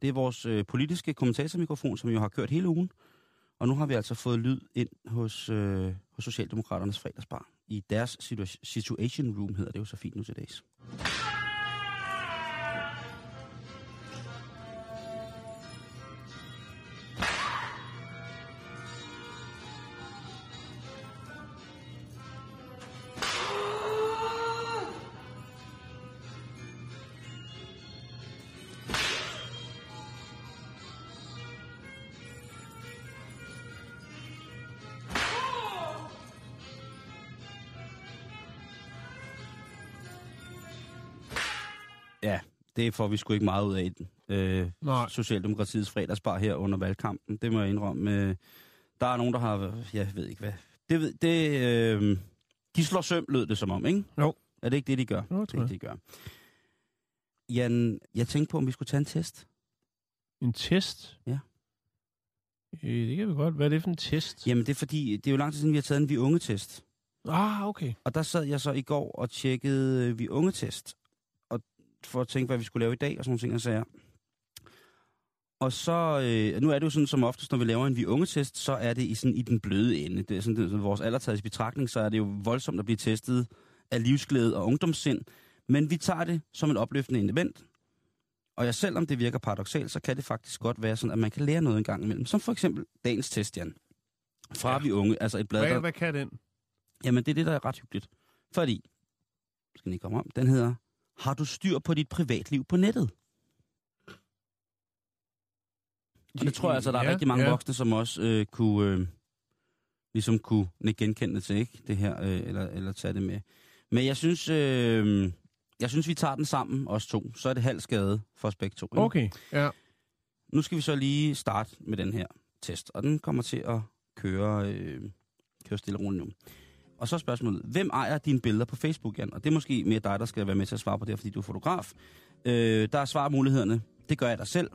det er vores øh, politiske kommentatormikrofon, som jo har kørt hele ugen. Og nu har vi altså fået lyd ind hos, øh, hos Socialdemokraternes fredagsbar. I deres situa- situation room hedder det jo så fint nu til dags. Det får vi sgu ikke meget ud af den. Øh, Nej. Socialdemokratiets fredagsbar her under valgkampen. Det må jeg indrømme. Øh, Der er nogen, der har... Jeg ved ikke hvad. Det, ved- det, øh, de slår søm, lød det som om, ikke? Jo. Er det ikke det, de gør? Jo, det er det, de gør. Jan, jeg tænkte på, om vi skulle tage en test. En test? Ja. Øh, det kan vi godt. Hvad er det for en test? Jamen, det er fordi, det er jo lang tid siden, vi har taget en vi unge-test. Ah, okay. Og der sad jeg så i går og tjekkede øh, vi unge-test. For at tænke, hvad vi skulle lave i dag og sådan nogle ting, og sager. Og så, øh, nu er det jo sådan som oftest, når vi laver en vi unge test, så er det i, sådan, i den bløde ende. Det er sådan, det, vores alder i betragtning, så er det jo voldsomt at blive testet af livsglæde og ungdomssind. Men vi tager det som et opløftende element. Og ja, selvom det virker paradoxalt, så kan det faktisk godt være sådan, at man kan lære noget en gang imellem. Som for eksempel dagens test, Jan. Fra ja. Ja. vi unge, altså et blad, Hvad, der, hvad kan den? Jamen, det er det, der er ret hyggeligt. Fordi, skal den komme om, den hedder, har du styr på dit privatliv på nettet? Og det tror jeg altså, der er Ja, rigtig mange ja. voksne, som også øh, kunne, øh, ligesom kunne nikke genkendende til, ikke? Det her, øh, eller, eller tage det med. Men jeg synes, øh, jeg synes, vi tager den sammen, os to. Så er det halv skade for os begge to. ikke? Okay, ja. Nu skal vi så lige starte med den her test, og den kommer til at køre, øh, køre stille og roligt nu. Og så spørgsmålet, hvem ejer dine billeder på Facebook, Jan? Og det er måske mere dig, der skal være med til at svare på det, fordi du er fotograf. Øh, der er svarmulighederne. Det gør jeg dig selv.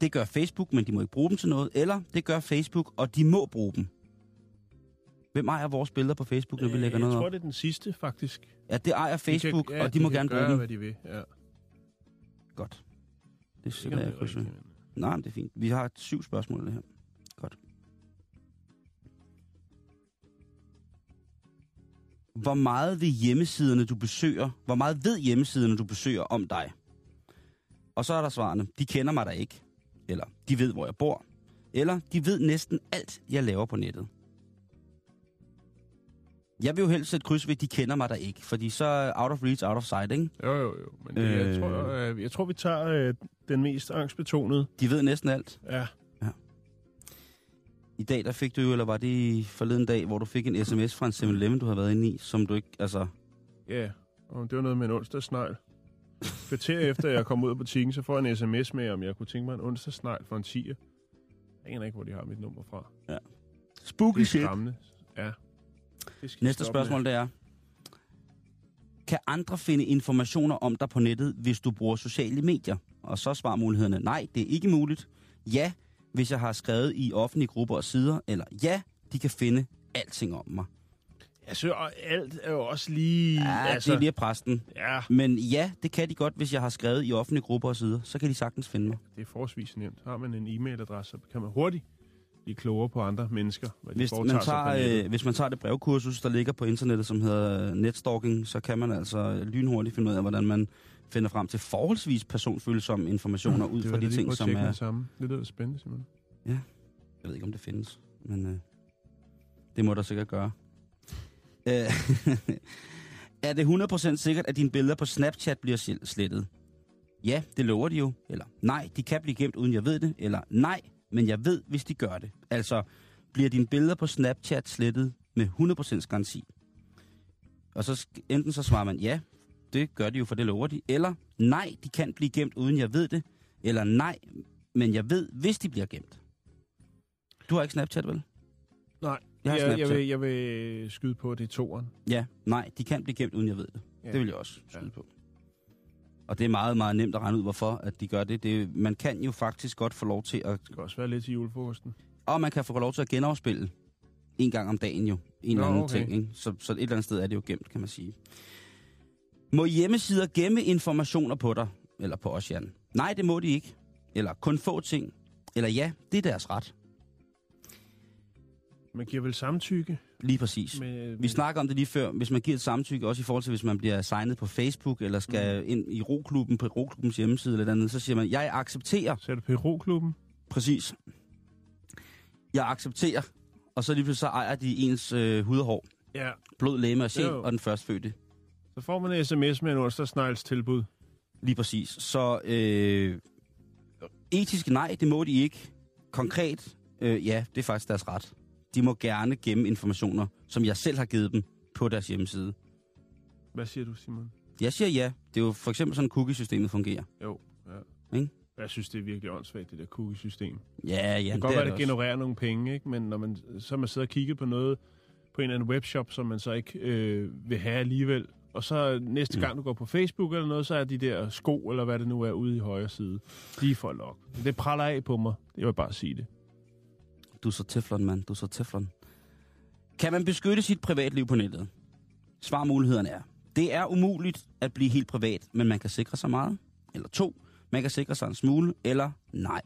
Det gør Facebook, men de må ikke bruge dem til noget. Eller det gør Facebook, og de må bruge dem. Hvem ejer vores billeder på Facebook, når vi lægger Øh, noget Jeg tror, op? det er den sidste, faktisk. Ja, det ejer Facebook, de kan, ja, og de, må kan gerne gøre, bruge dem. hvad de vil. Ja. Godt. Det Det sætter jeg kryds. Nej, men det er fint. Vi har syv spørgsmål det her. Hvor meget ved hjemmesiderne, du besøger, hvor meget ved hjemmesiderne, du besøger om dig? Og så er der svarene. De kender mig da ikke. Eller de ved, hvor jeg bor. Eller de ved næsten alt, jeg laver på nettet. Jeg vil jo helst sætte kryds ved, de kender mig da ikke. Fordi så out of reach, out of sight, ikke? Jo, jo, jo. Men øh... Øh. jeg, tror, øh, jeg tror, vi tager øh, den mest angstbetonede. De ved næsten alt. Ja. I dag, der fik du jo, eller var det i forleden dag, hvor du fik en sms fra en 7-Eleven, du har været inde i, som du ikke, altså... Ja, og det var noget med en onsdagsnegl. Kvarter efter jeg kom ud af butikken, så får jeg en sms med, om jeg kunne tænke mig en onsdagsnegl for en 10'er. Jeg aner ikke, hvor de har mit nummer fra. Spooky Det er skræmmende. Ja. Det Næste stoppe med. spørgsmål, det er... Kan andre finde informationer om dig på nettet, hvis du bruger sociale medier? Og så svarer mulighederne, nej, det er ikke muligt. Ja, hvis jeg har skrevet i offentlige grupper og sider. Eller ja, de kan finde alting om mig. Jeg synes, og alt er jo også lige... Ja, altså, det er lige præsten. Ja, Men ja, det kan de godt, hvis jeg har skrevet i offentlige grupper og sider. Så kan de sagtens finde mig. det er forholdsvis nemt. Har man en e-mailadresse, så kan man hurtigt blive klogere på andre mennesker, hvad de Hvis man, tager, øh, hvis man tager det brevkursus, der ligger på internettet, som hedder øh, netstalking, så kan man altså lynhurtigt finde ud af, hvordan man finder frem til forholdsvis personfølsomme informationer ud Det fra de ting, som er... det samme. Det lyder spændende, Simon. Jeg ved ikke, om det findes, men øh, det må der sikkert gøre. Øh, er det 100% sikkert, at dine billeder på Snapchat bliver sl- slettet? Ja, det lover de jo. Eller nej, de kan blive gemt, uden jeg ved det. Eller nej, men jeg ved, hvis de gør det. Altså, bliver dine billeder på Snapchat slettet med 100% garanti? Og så enten så svarer man ja, det gør de jo, for det lover de. Eller nej, de kan blive gemt, uden jeg ved det. Eller nej, men jeg ved, hvis de bliver gemt. Du har ikke Snapchat, vel? Nej, Jeg har jeg, jeg, vil, jeg vil skyde på, at det er toeren. Ja, nej, de kan blive gemt, uden jeg ved det. Ja. Det vil jeg også skyde Ja. på. Og det er meget, meget nemt at regne ud, hvorfor at de gør det. det. Man kan jo faktisk godt få lov til at... Det skal også være lidt til julefrokosten. Og man kan få lov til at genafspille en gang om dagen jo. En Nå, eller anden okay. ting, ikke? Så, så et eller andet sted er det jo gemt, kan man sige. Må hjemmesider gemme informationer på dig? Eller på os, Jan? Nej, det må de ikke. Eller kun få ting. Eller ja, det er deres ret. Man giver vel samtykke? Lige præcis. Med, Vi snakker om det lige før. Hvis man giver et samtykke, også i forhold til, hvis man bliver signet på Facebook, eller skal mm. ind i roklubben på roklubbens hjemmeside eller et andet, så siger man, jeg accepterer. Så er det PRO-klubben? Præcis. Jeg accepterer. Og så lige pludselig så ejer de ens øh, hud og hår, Ja. blod, læme og sjæl, og den førstfødte. Så får man en sms med en onsdagsnegls tilbud. Lige præcis. Så øh, etisk nej, det må de ikke. Konkret, øh, ja, det er faktisk deres ret. De må gerne gemme informationer, som jeg selv har givet dem på deres hjemmeside. Hvad siger du, Simon? Jeg siger ja. Det er jo for eksempel sådan, cookie-systemet fungerer. Jo, ja. Ikke? Jeg synes, det er virkelig åndssvagt, det der cookie-system. Ja, ja, det kan godt være, det også. genererer nogle penge, ikke? men når man, så man sidder og kigget på noget på en eller anden webshop, som man så ikke øh, vil have alligevel. Og så næste Mm. gang, du går på Facebook eller noget, så er de der sko, eller hvad det nu er, ude i højre side. Lige for lok. Det praller af på mig. Jeg vil bare sige det. Du er så teflon, mand. Du er så teflon. Kan man beskytte sit privatliv på nettet? Svarmulighederne er, det er umuligt at blive helt privat, men man kan sikre sig meget. Eller to, man kan sikre sig en smule. Eller nej,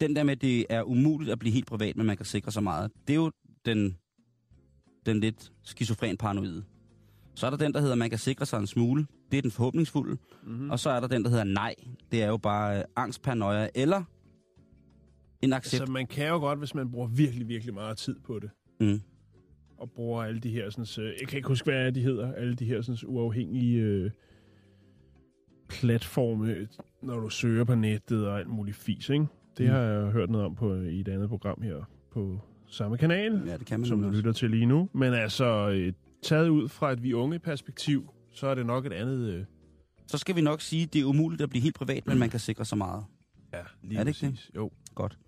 den der med, at det er umuligt at blive helt privat, men man kan sikre sig meget, det er jo den, den lidt skizofren paranoide. Så er der den, der hedder, man kan sikre sig en smule. Det er den forhåbningsfulde. Mm-hmm. Og så er der den, der hedder nej. Det er jo bare øh, angstparanoia, eller en accept. Altså, man kan jo godt, hvis man bruger virkelig, virkelig meget tid på det, Mm. og bruger alle de her, sådan, øh, jeg kan ikke huske, hvad de hedder, alle de her sådan, uafhængige øh, platforme, når du søger på nettet og alt muligt fis, ikke? Det Mm. har jeg hørt noget om på, i et andet program her på samme kanal, Ja, det kan man som du også. lytter til lige nu. Men altså, øh, taget ud fra et vi unge perspektiv, så er det nok et andet... Øh, Så skal vi nok sige, at det er umuligt at blive helt privat, men man kan sikre sig meget. ja, lige Er det ikke præcis. Jo. Godt.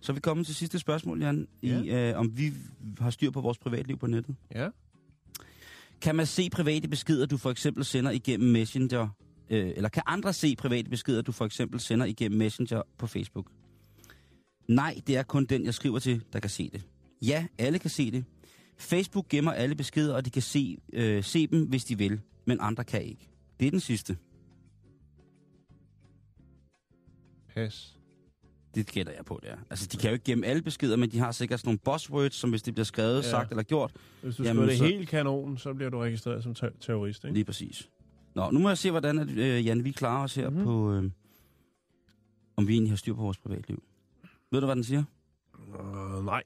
Så er vi kommet til sidste spørgsmål, Jan, Ja. i, øh, om vi har styr på vores privatliv på nettet. Ja. Kan man se private beskeder, du for eksempel sender igennem Messenger, øh, eller kan andre se private beskeder, du for eksempel sender igennem Messenger på Facebook? Nej, det er kun den, jeg skriver til, der kan se det. Ja, alle kan se det. Facebook gemmer alle beskeder, og de kan se, øh, se dem, hvis de vil, men andre kan ikke. Det er den sidste. Pas. Det gætter jeg på, det er. Altså, de kan jo ikke gemme alle beskeder, men de har sikkert sådan nogle buzzwords, som hvis det bliver skrevet, Ja. sagt eller gjort. Hvis du skriver det så- helt kanon, så bliver du registreret som ter- terrorist, ikke? Lige præcis. Nå, nu må jeg se, hvordan at, øh, Jan, vi klarer os her Mhm. mm-hmm. på, øh, om vi egentlig har styr på vores privatliv. Ved du, hvad den siger? Uh, nej.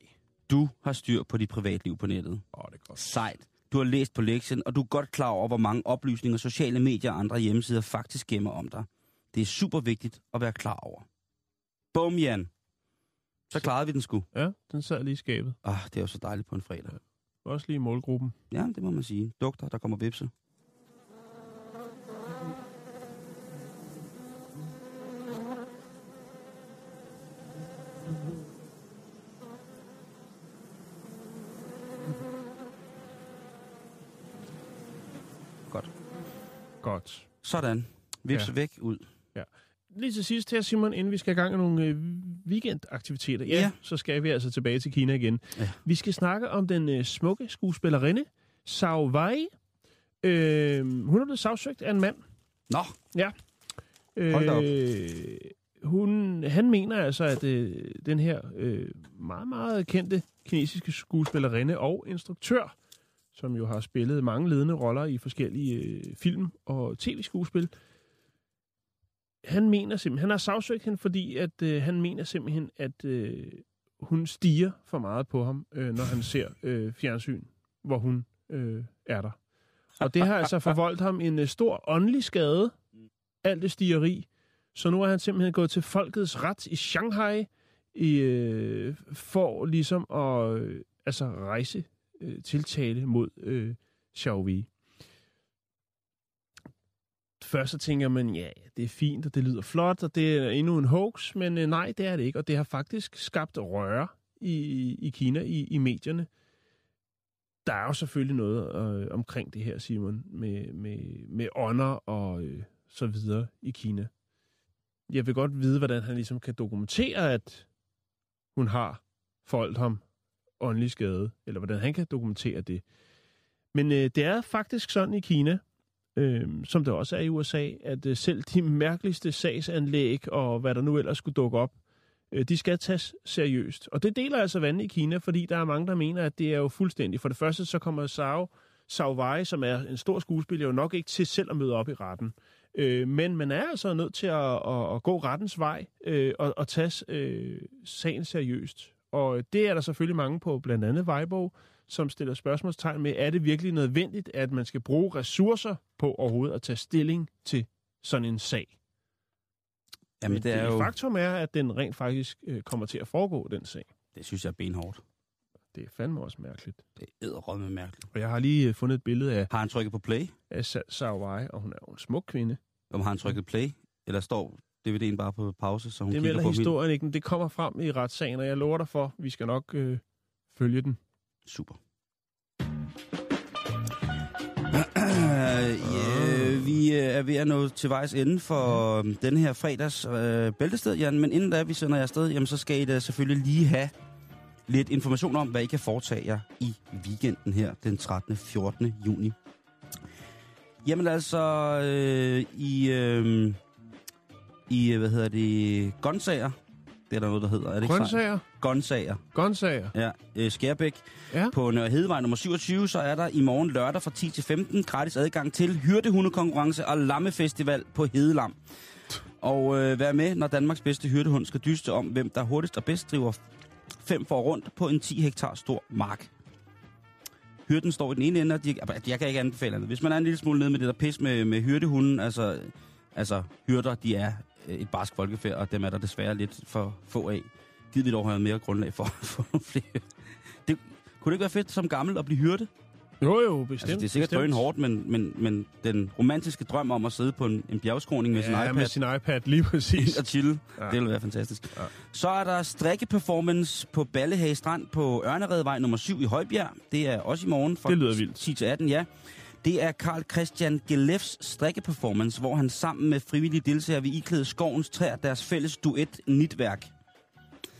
Du har styr på dit privatliv på nettet. Åh, oh, det er godt. Sejt. Du har læst på lektien, og du er godt klar over, hvor mange oplysninger sociale medier og andre hjemmesider faktisk gemmer om dig. Det er super vigtigt at være klar over. Bum, Jan. Så klarede vi den sgu. Ja, den sad lige i skabet. Ah, det er jo så dejligt på en fredag. Også lige i målgruppen. Ja, det må man sige. Dugter, der kommer vipse. Godt. Godt. Sådan. Vipse Ja. væk ud. Lige til sidst her, Simon, inden vi skal i gang med nogle øh, weekendaktiviteter, ja, Ja. så skal vi altså tilbage til Kina igen. Ja. Vi skal snakke om den øh, smukke skuespillerinde, Zhao Wei. Øh, hun er blevet sagsøgt af en mand. Nå, Øh, Hold op. hun, han mener altså, at øh, den her øh, meget, meget kendte kinesiske skuespillerinde og instruktør, som jo har spillet mange ledende roller i forskellige øh, film- og tv-skuespil, han mener simpelthen, han har sagsøgt hende, fordi at øh, han mener simpelthen, at øh, hun stiger for meget på ham, øh, når han ser øh, fjernsyn, hvor hun øh, er der. Og det har altså forvoldt ham en øh, stor åndelig skade, alt det stigeri. Så nu er han simpelthen gået til folkets ret i Shanghai i, øh, for ligesom at øh, altså rejse øh, tiltale mod øh, Xiaomi. Først så tænker man, ja, ja, det er fint, og det lyder flot, og det er endnu en hoax, men øh, nej, det er det ikke. Og det har faktisk skabt røre i, i Kina, i, i medierne. Der er jo selvfølgelig noget øh, omkring det her, Simon, med, med, med ånder og øh, så videre i Kina. Jeg vil godt vide, hvordan han ligesom kan dokumentere, at hun har forholdt ham åndelig skade, eller hvordan han kan dokumentere det. Men øh, det er faktisk sådan i Kina, øh, som det også er i USA, at øh, selv de mærkeligste sagsanlæg og hvad der nu ellers skulle dukke op, øh, de skal tages seriøst. Og det deler altså vandet i Kina, fordi der er mange, der mener, at det er jo fuldstændig. For det første, så kommer Sao, Sao Wei, som er en stor skuespiller, jo nok ikke til selv at møde op i retten. Øh, men man er altså nødt til at, at, at gå rettens vej øh, og, og tage øh, sagen seriøst. Og det er der selvfølgelig mange på, blandt andet Weibo, som stiller spørgsmålstegn med, er det virkelig nødvendigt, at man skal bruge ressourcer på overhovedet at tage stilling til sådan en sag? jamen Men det er jo... faktum er, at den rent faktisk øh, kommer til at foregå, den sag. Det synes jeg er benhårdt. Det er fandme også mærkeligt. Det er edderrømme mærkeligt. Og jeg har lige øh, fundet et billede af, Har han trykket på play? af Sa- og hun er jo en smuk kvinde. Om har han trykket play? Eller står DVD'en bare på pause, så hun det kigger på min? historien ikke, men det kommer frem i retssagen, og jeg lover dig for, vi skal nok øh, følge den. Super. ja, vi øh, er ved at nå til vejs ende for øh, denne her fredags øh, bæltested, Jan. Men inden da vi sender jer afsted, jamen, så skal I da selvfølgelig lige have lidt information om, hvad I kan foretage jer i weekenden her den 13. 14. juni. Jamen altså, øh, i, øh, i, hvad hedder det, Gonsager, Det er der noget, der hedder. Er det ikke? Grøntsager. Grøntsager. Grøntsager. Ja, øh, Skærbæk. Ja. På Nørre Hedevej nummer 27, så er der i morgen lørdag fra 10 til 15 gratis adgang til hyrdehundekonkurrence og lammefestival på Hedelam. Og øh, vær med, når Danmarks bedste hyrdehund skal dyste om, hvem der hurtigst og bedst driver fem for rundt på en 10 hektar stor mark. Hyrden står i den ene ende, og de, jeg kan ikke anbefale andet. Hvis man er en lille smule nede med det der pis med, med hyrdehunden, altså, altså hyrder, de er øh, et barsk folkefærd, og dem er der desværre lidt for få af. Givet dog have mere grundlag for, for flere. Det, kunne det ikke være fedt som gammel at blive hyrde? Jo, jo, bestemt. Altså, det er sikkert bestemt. hårdt, men, men, men den romantiske drøm om at sidde på en, en bjergskråning med sin Ja, iPad med sin iPad, lige præcis. og chille. Ja. det ville være fantastisk. Ja. Så er der strikkeperformance på Ballehage Strand på Ørneredvej nummer 7 i Højbjerg. Det er også i morgen fra Det lyder vildt. 10 til 18, ja. Det er Karl Christian Gelefs strikkeperformance, hvor han sammen med frivillige deltagere vil iklæde skovens træer deres fælles duet nitværk.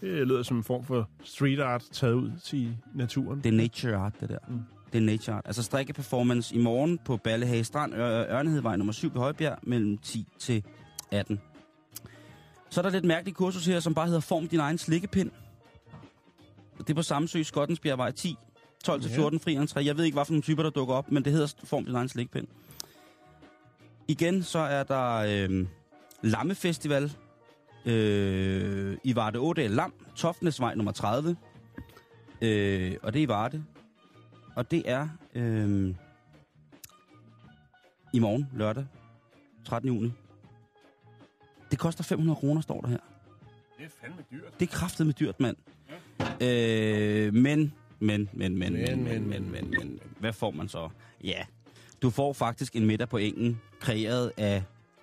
Det lyder som en form for street art taget ud til naturen. Det er nature art, det der. Mm. Det er nature art. Altså strikkeperformance i morgen på Ballehage Strand, Ør- Ørnehedvej nummer 7 i Højbjerg, mellem 10 til 18. Så er der lidt mærkeligt kursus her, som bare hedder Form din egen slikkepind. Det er på Samsø, Skottensbjergvej 10. 12 til Ja. 14 fri entré. Jeg ved ikke, hvad for nogle typer, der dukker op, men det hedder Form din egen slikkepind. Igen, så er der øh, Lammefestival øh, i Varde Ådal Lam, Toftnesvej nummer 30. Øh, og det er i Varde. Og det er øh, i morgen, lørdag, 13. juni. Det koster 500 kroner, står der her. Det er fandme dyrt. Det er kraftet med dyrt, mand. Øh, men, men, men, men, men, Men, men, men, men, hvad får man så? Ja, du får faktisk en middag på engen, kreeret af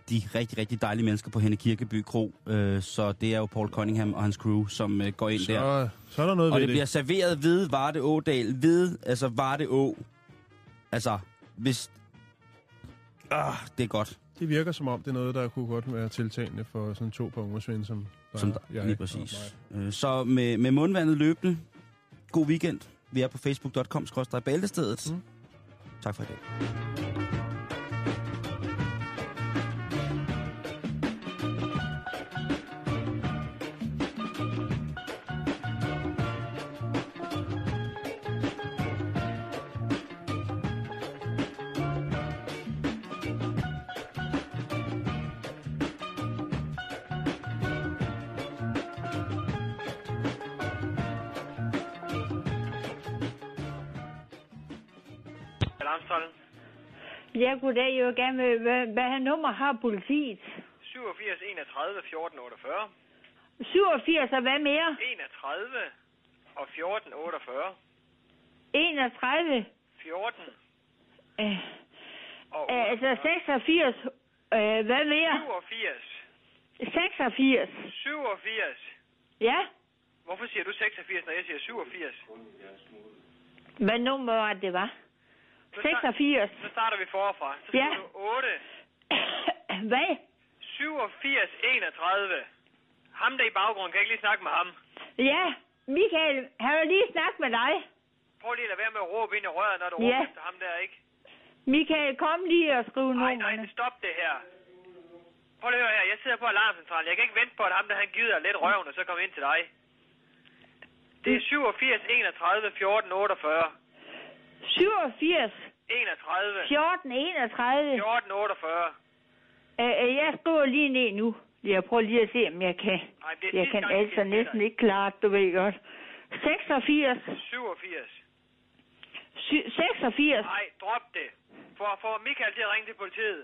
de rigtig, rigtig dejlige mennesker på Henne Kirkeby Kro. Øh, så det er jo Paul Cunningham og hans crew, som øh, går ind der. Så, så er der noget Og ved det det. bliver serveret ved Varde Ådal, ved, altså Varde Å. Altså, hvis... Ah, det er godt, Det virker som om, det er noget, der kunne godt være tiltagende for sådan to på ungersvend, som, som er der, jeg lige og præcis. Øh, Så med, med mundvandet løbende, god weekend. Vi er på facebook.com-bæltestedet. Mm. Tak for i dag. Alarmstollen. Ja, goddag. Jeg vil gerne med, hvad, hvad nummer har politiet? 87 31 14 48. 87 og hvad mere? 31 og 14 48. 31. 14 Øh, og øh, altså 86. Øh, hvad mere? 87. 86. 87. Ja? Hvorfor siger du 86, når jeg siger 87? Hvad nummer var det, det var? Så sta- 86. Så starter vi forfra. Så Ja. du 8. hvad? 87 31. Ham der i baggrunden, kan jeg ikke lige snakke med ham? Ja, Michael, har jeg lige snakket med dig? Prøv lige at lade være med at råbe ind i røret, når du Ja. råber efter ham der, ikke? Michael, kom lige og skriv Nej, nej, nummerne. stop det her. Prøv lige at høre her. Jeg sidder på alarmcentralen. Jeg kan ikke vente på, at ham der han gider lidt røven, og så kommer ind til dig. Det er 87 31 14 48. 87, 31 14, 31. 14 48. Øh, øh, jeg skriver lige ned nu. Jeg prøver lige at se, om jeg kan. Nej, det er Jeg kan gang, jeg altså til næsten ikke klare det, du ved godt. 86, 87. sy- 86, Nej, drop det. For, for Michael til at ringe til politiet.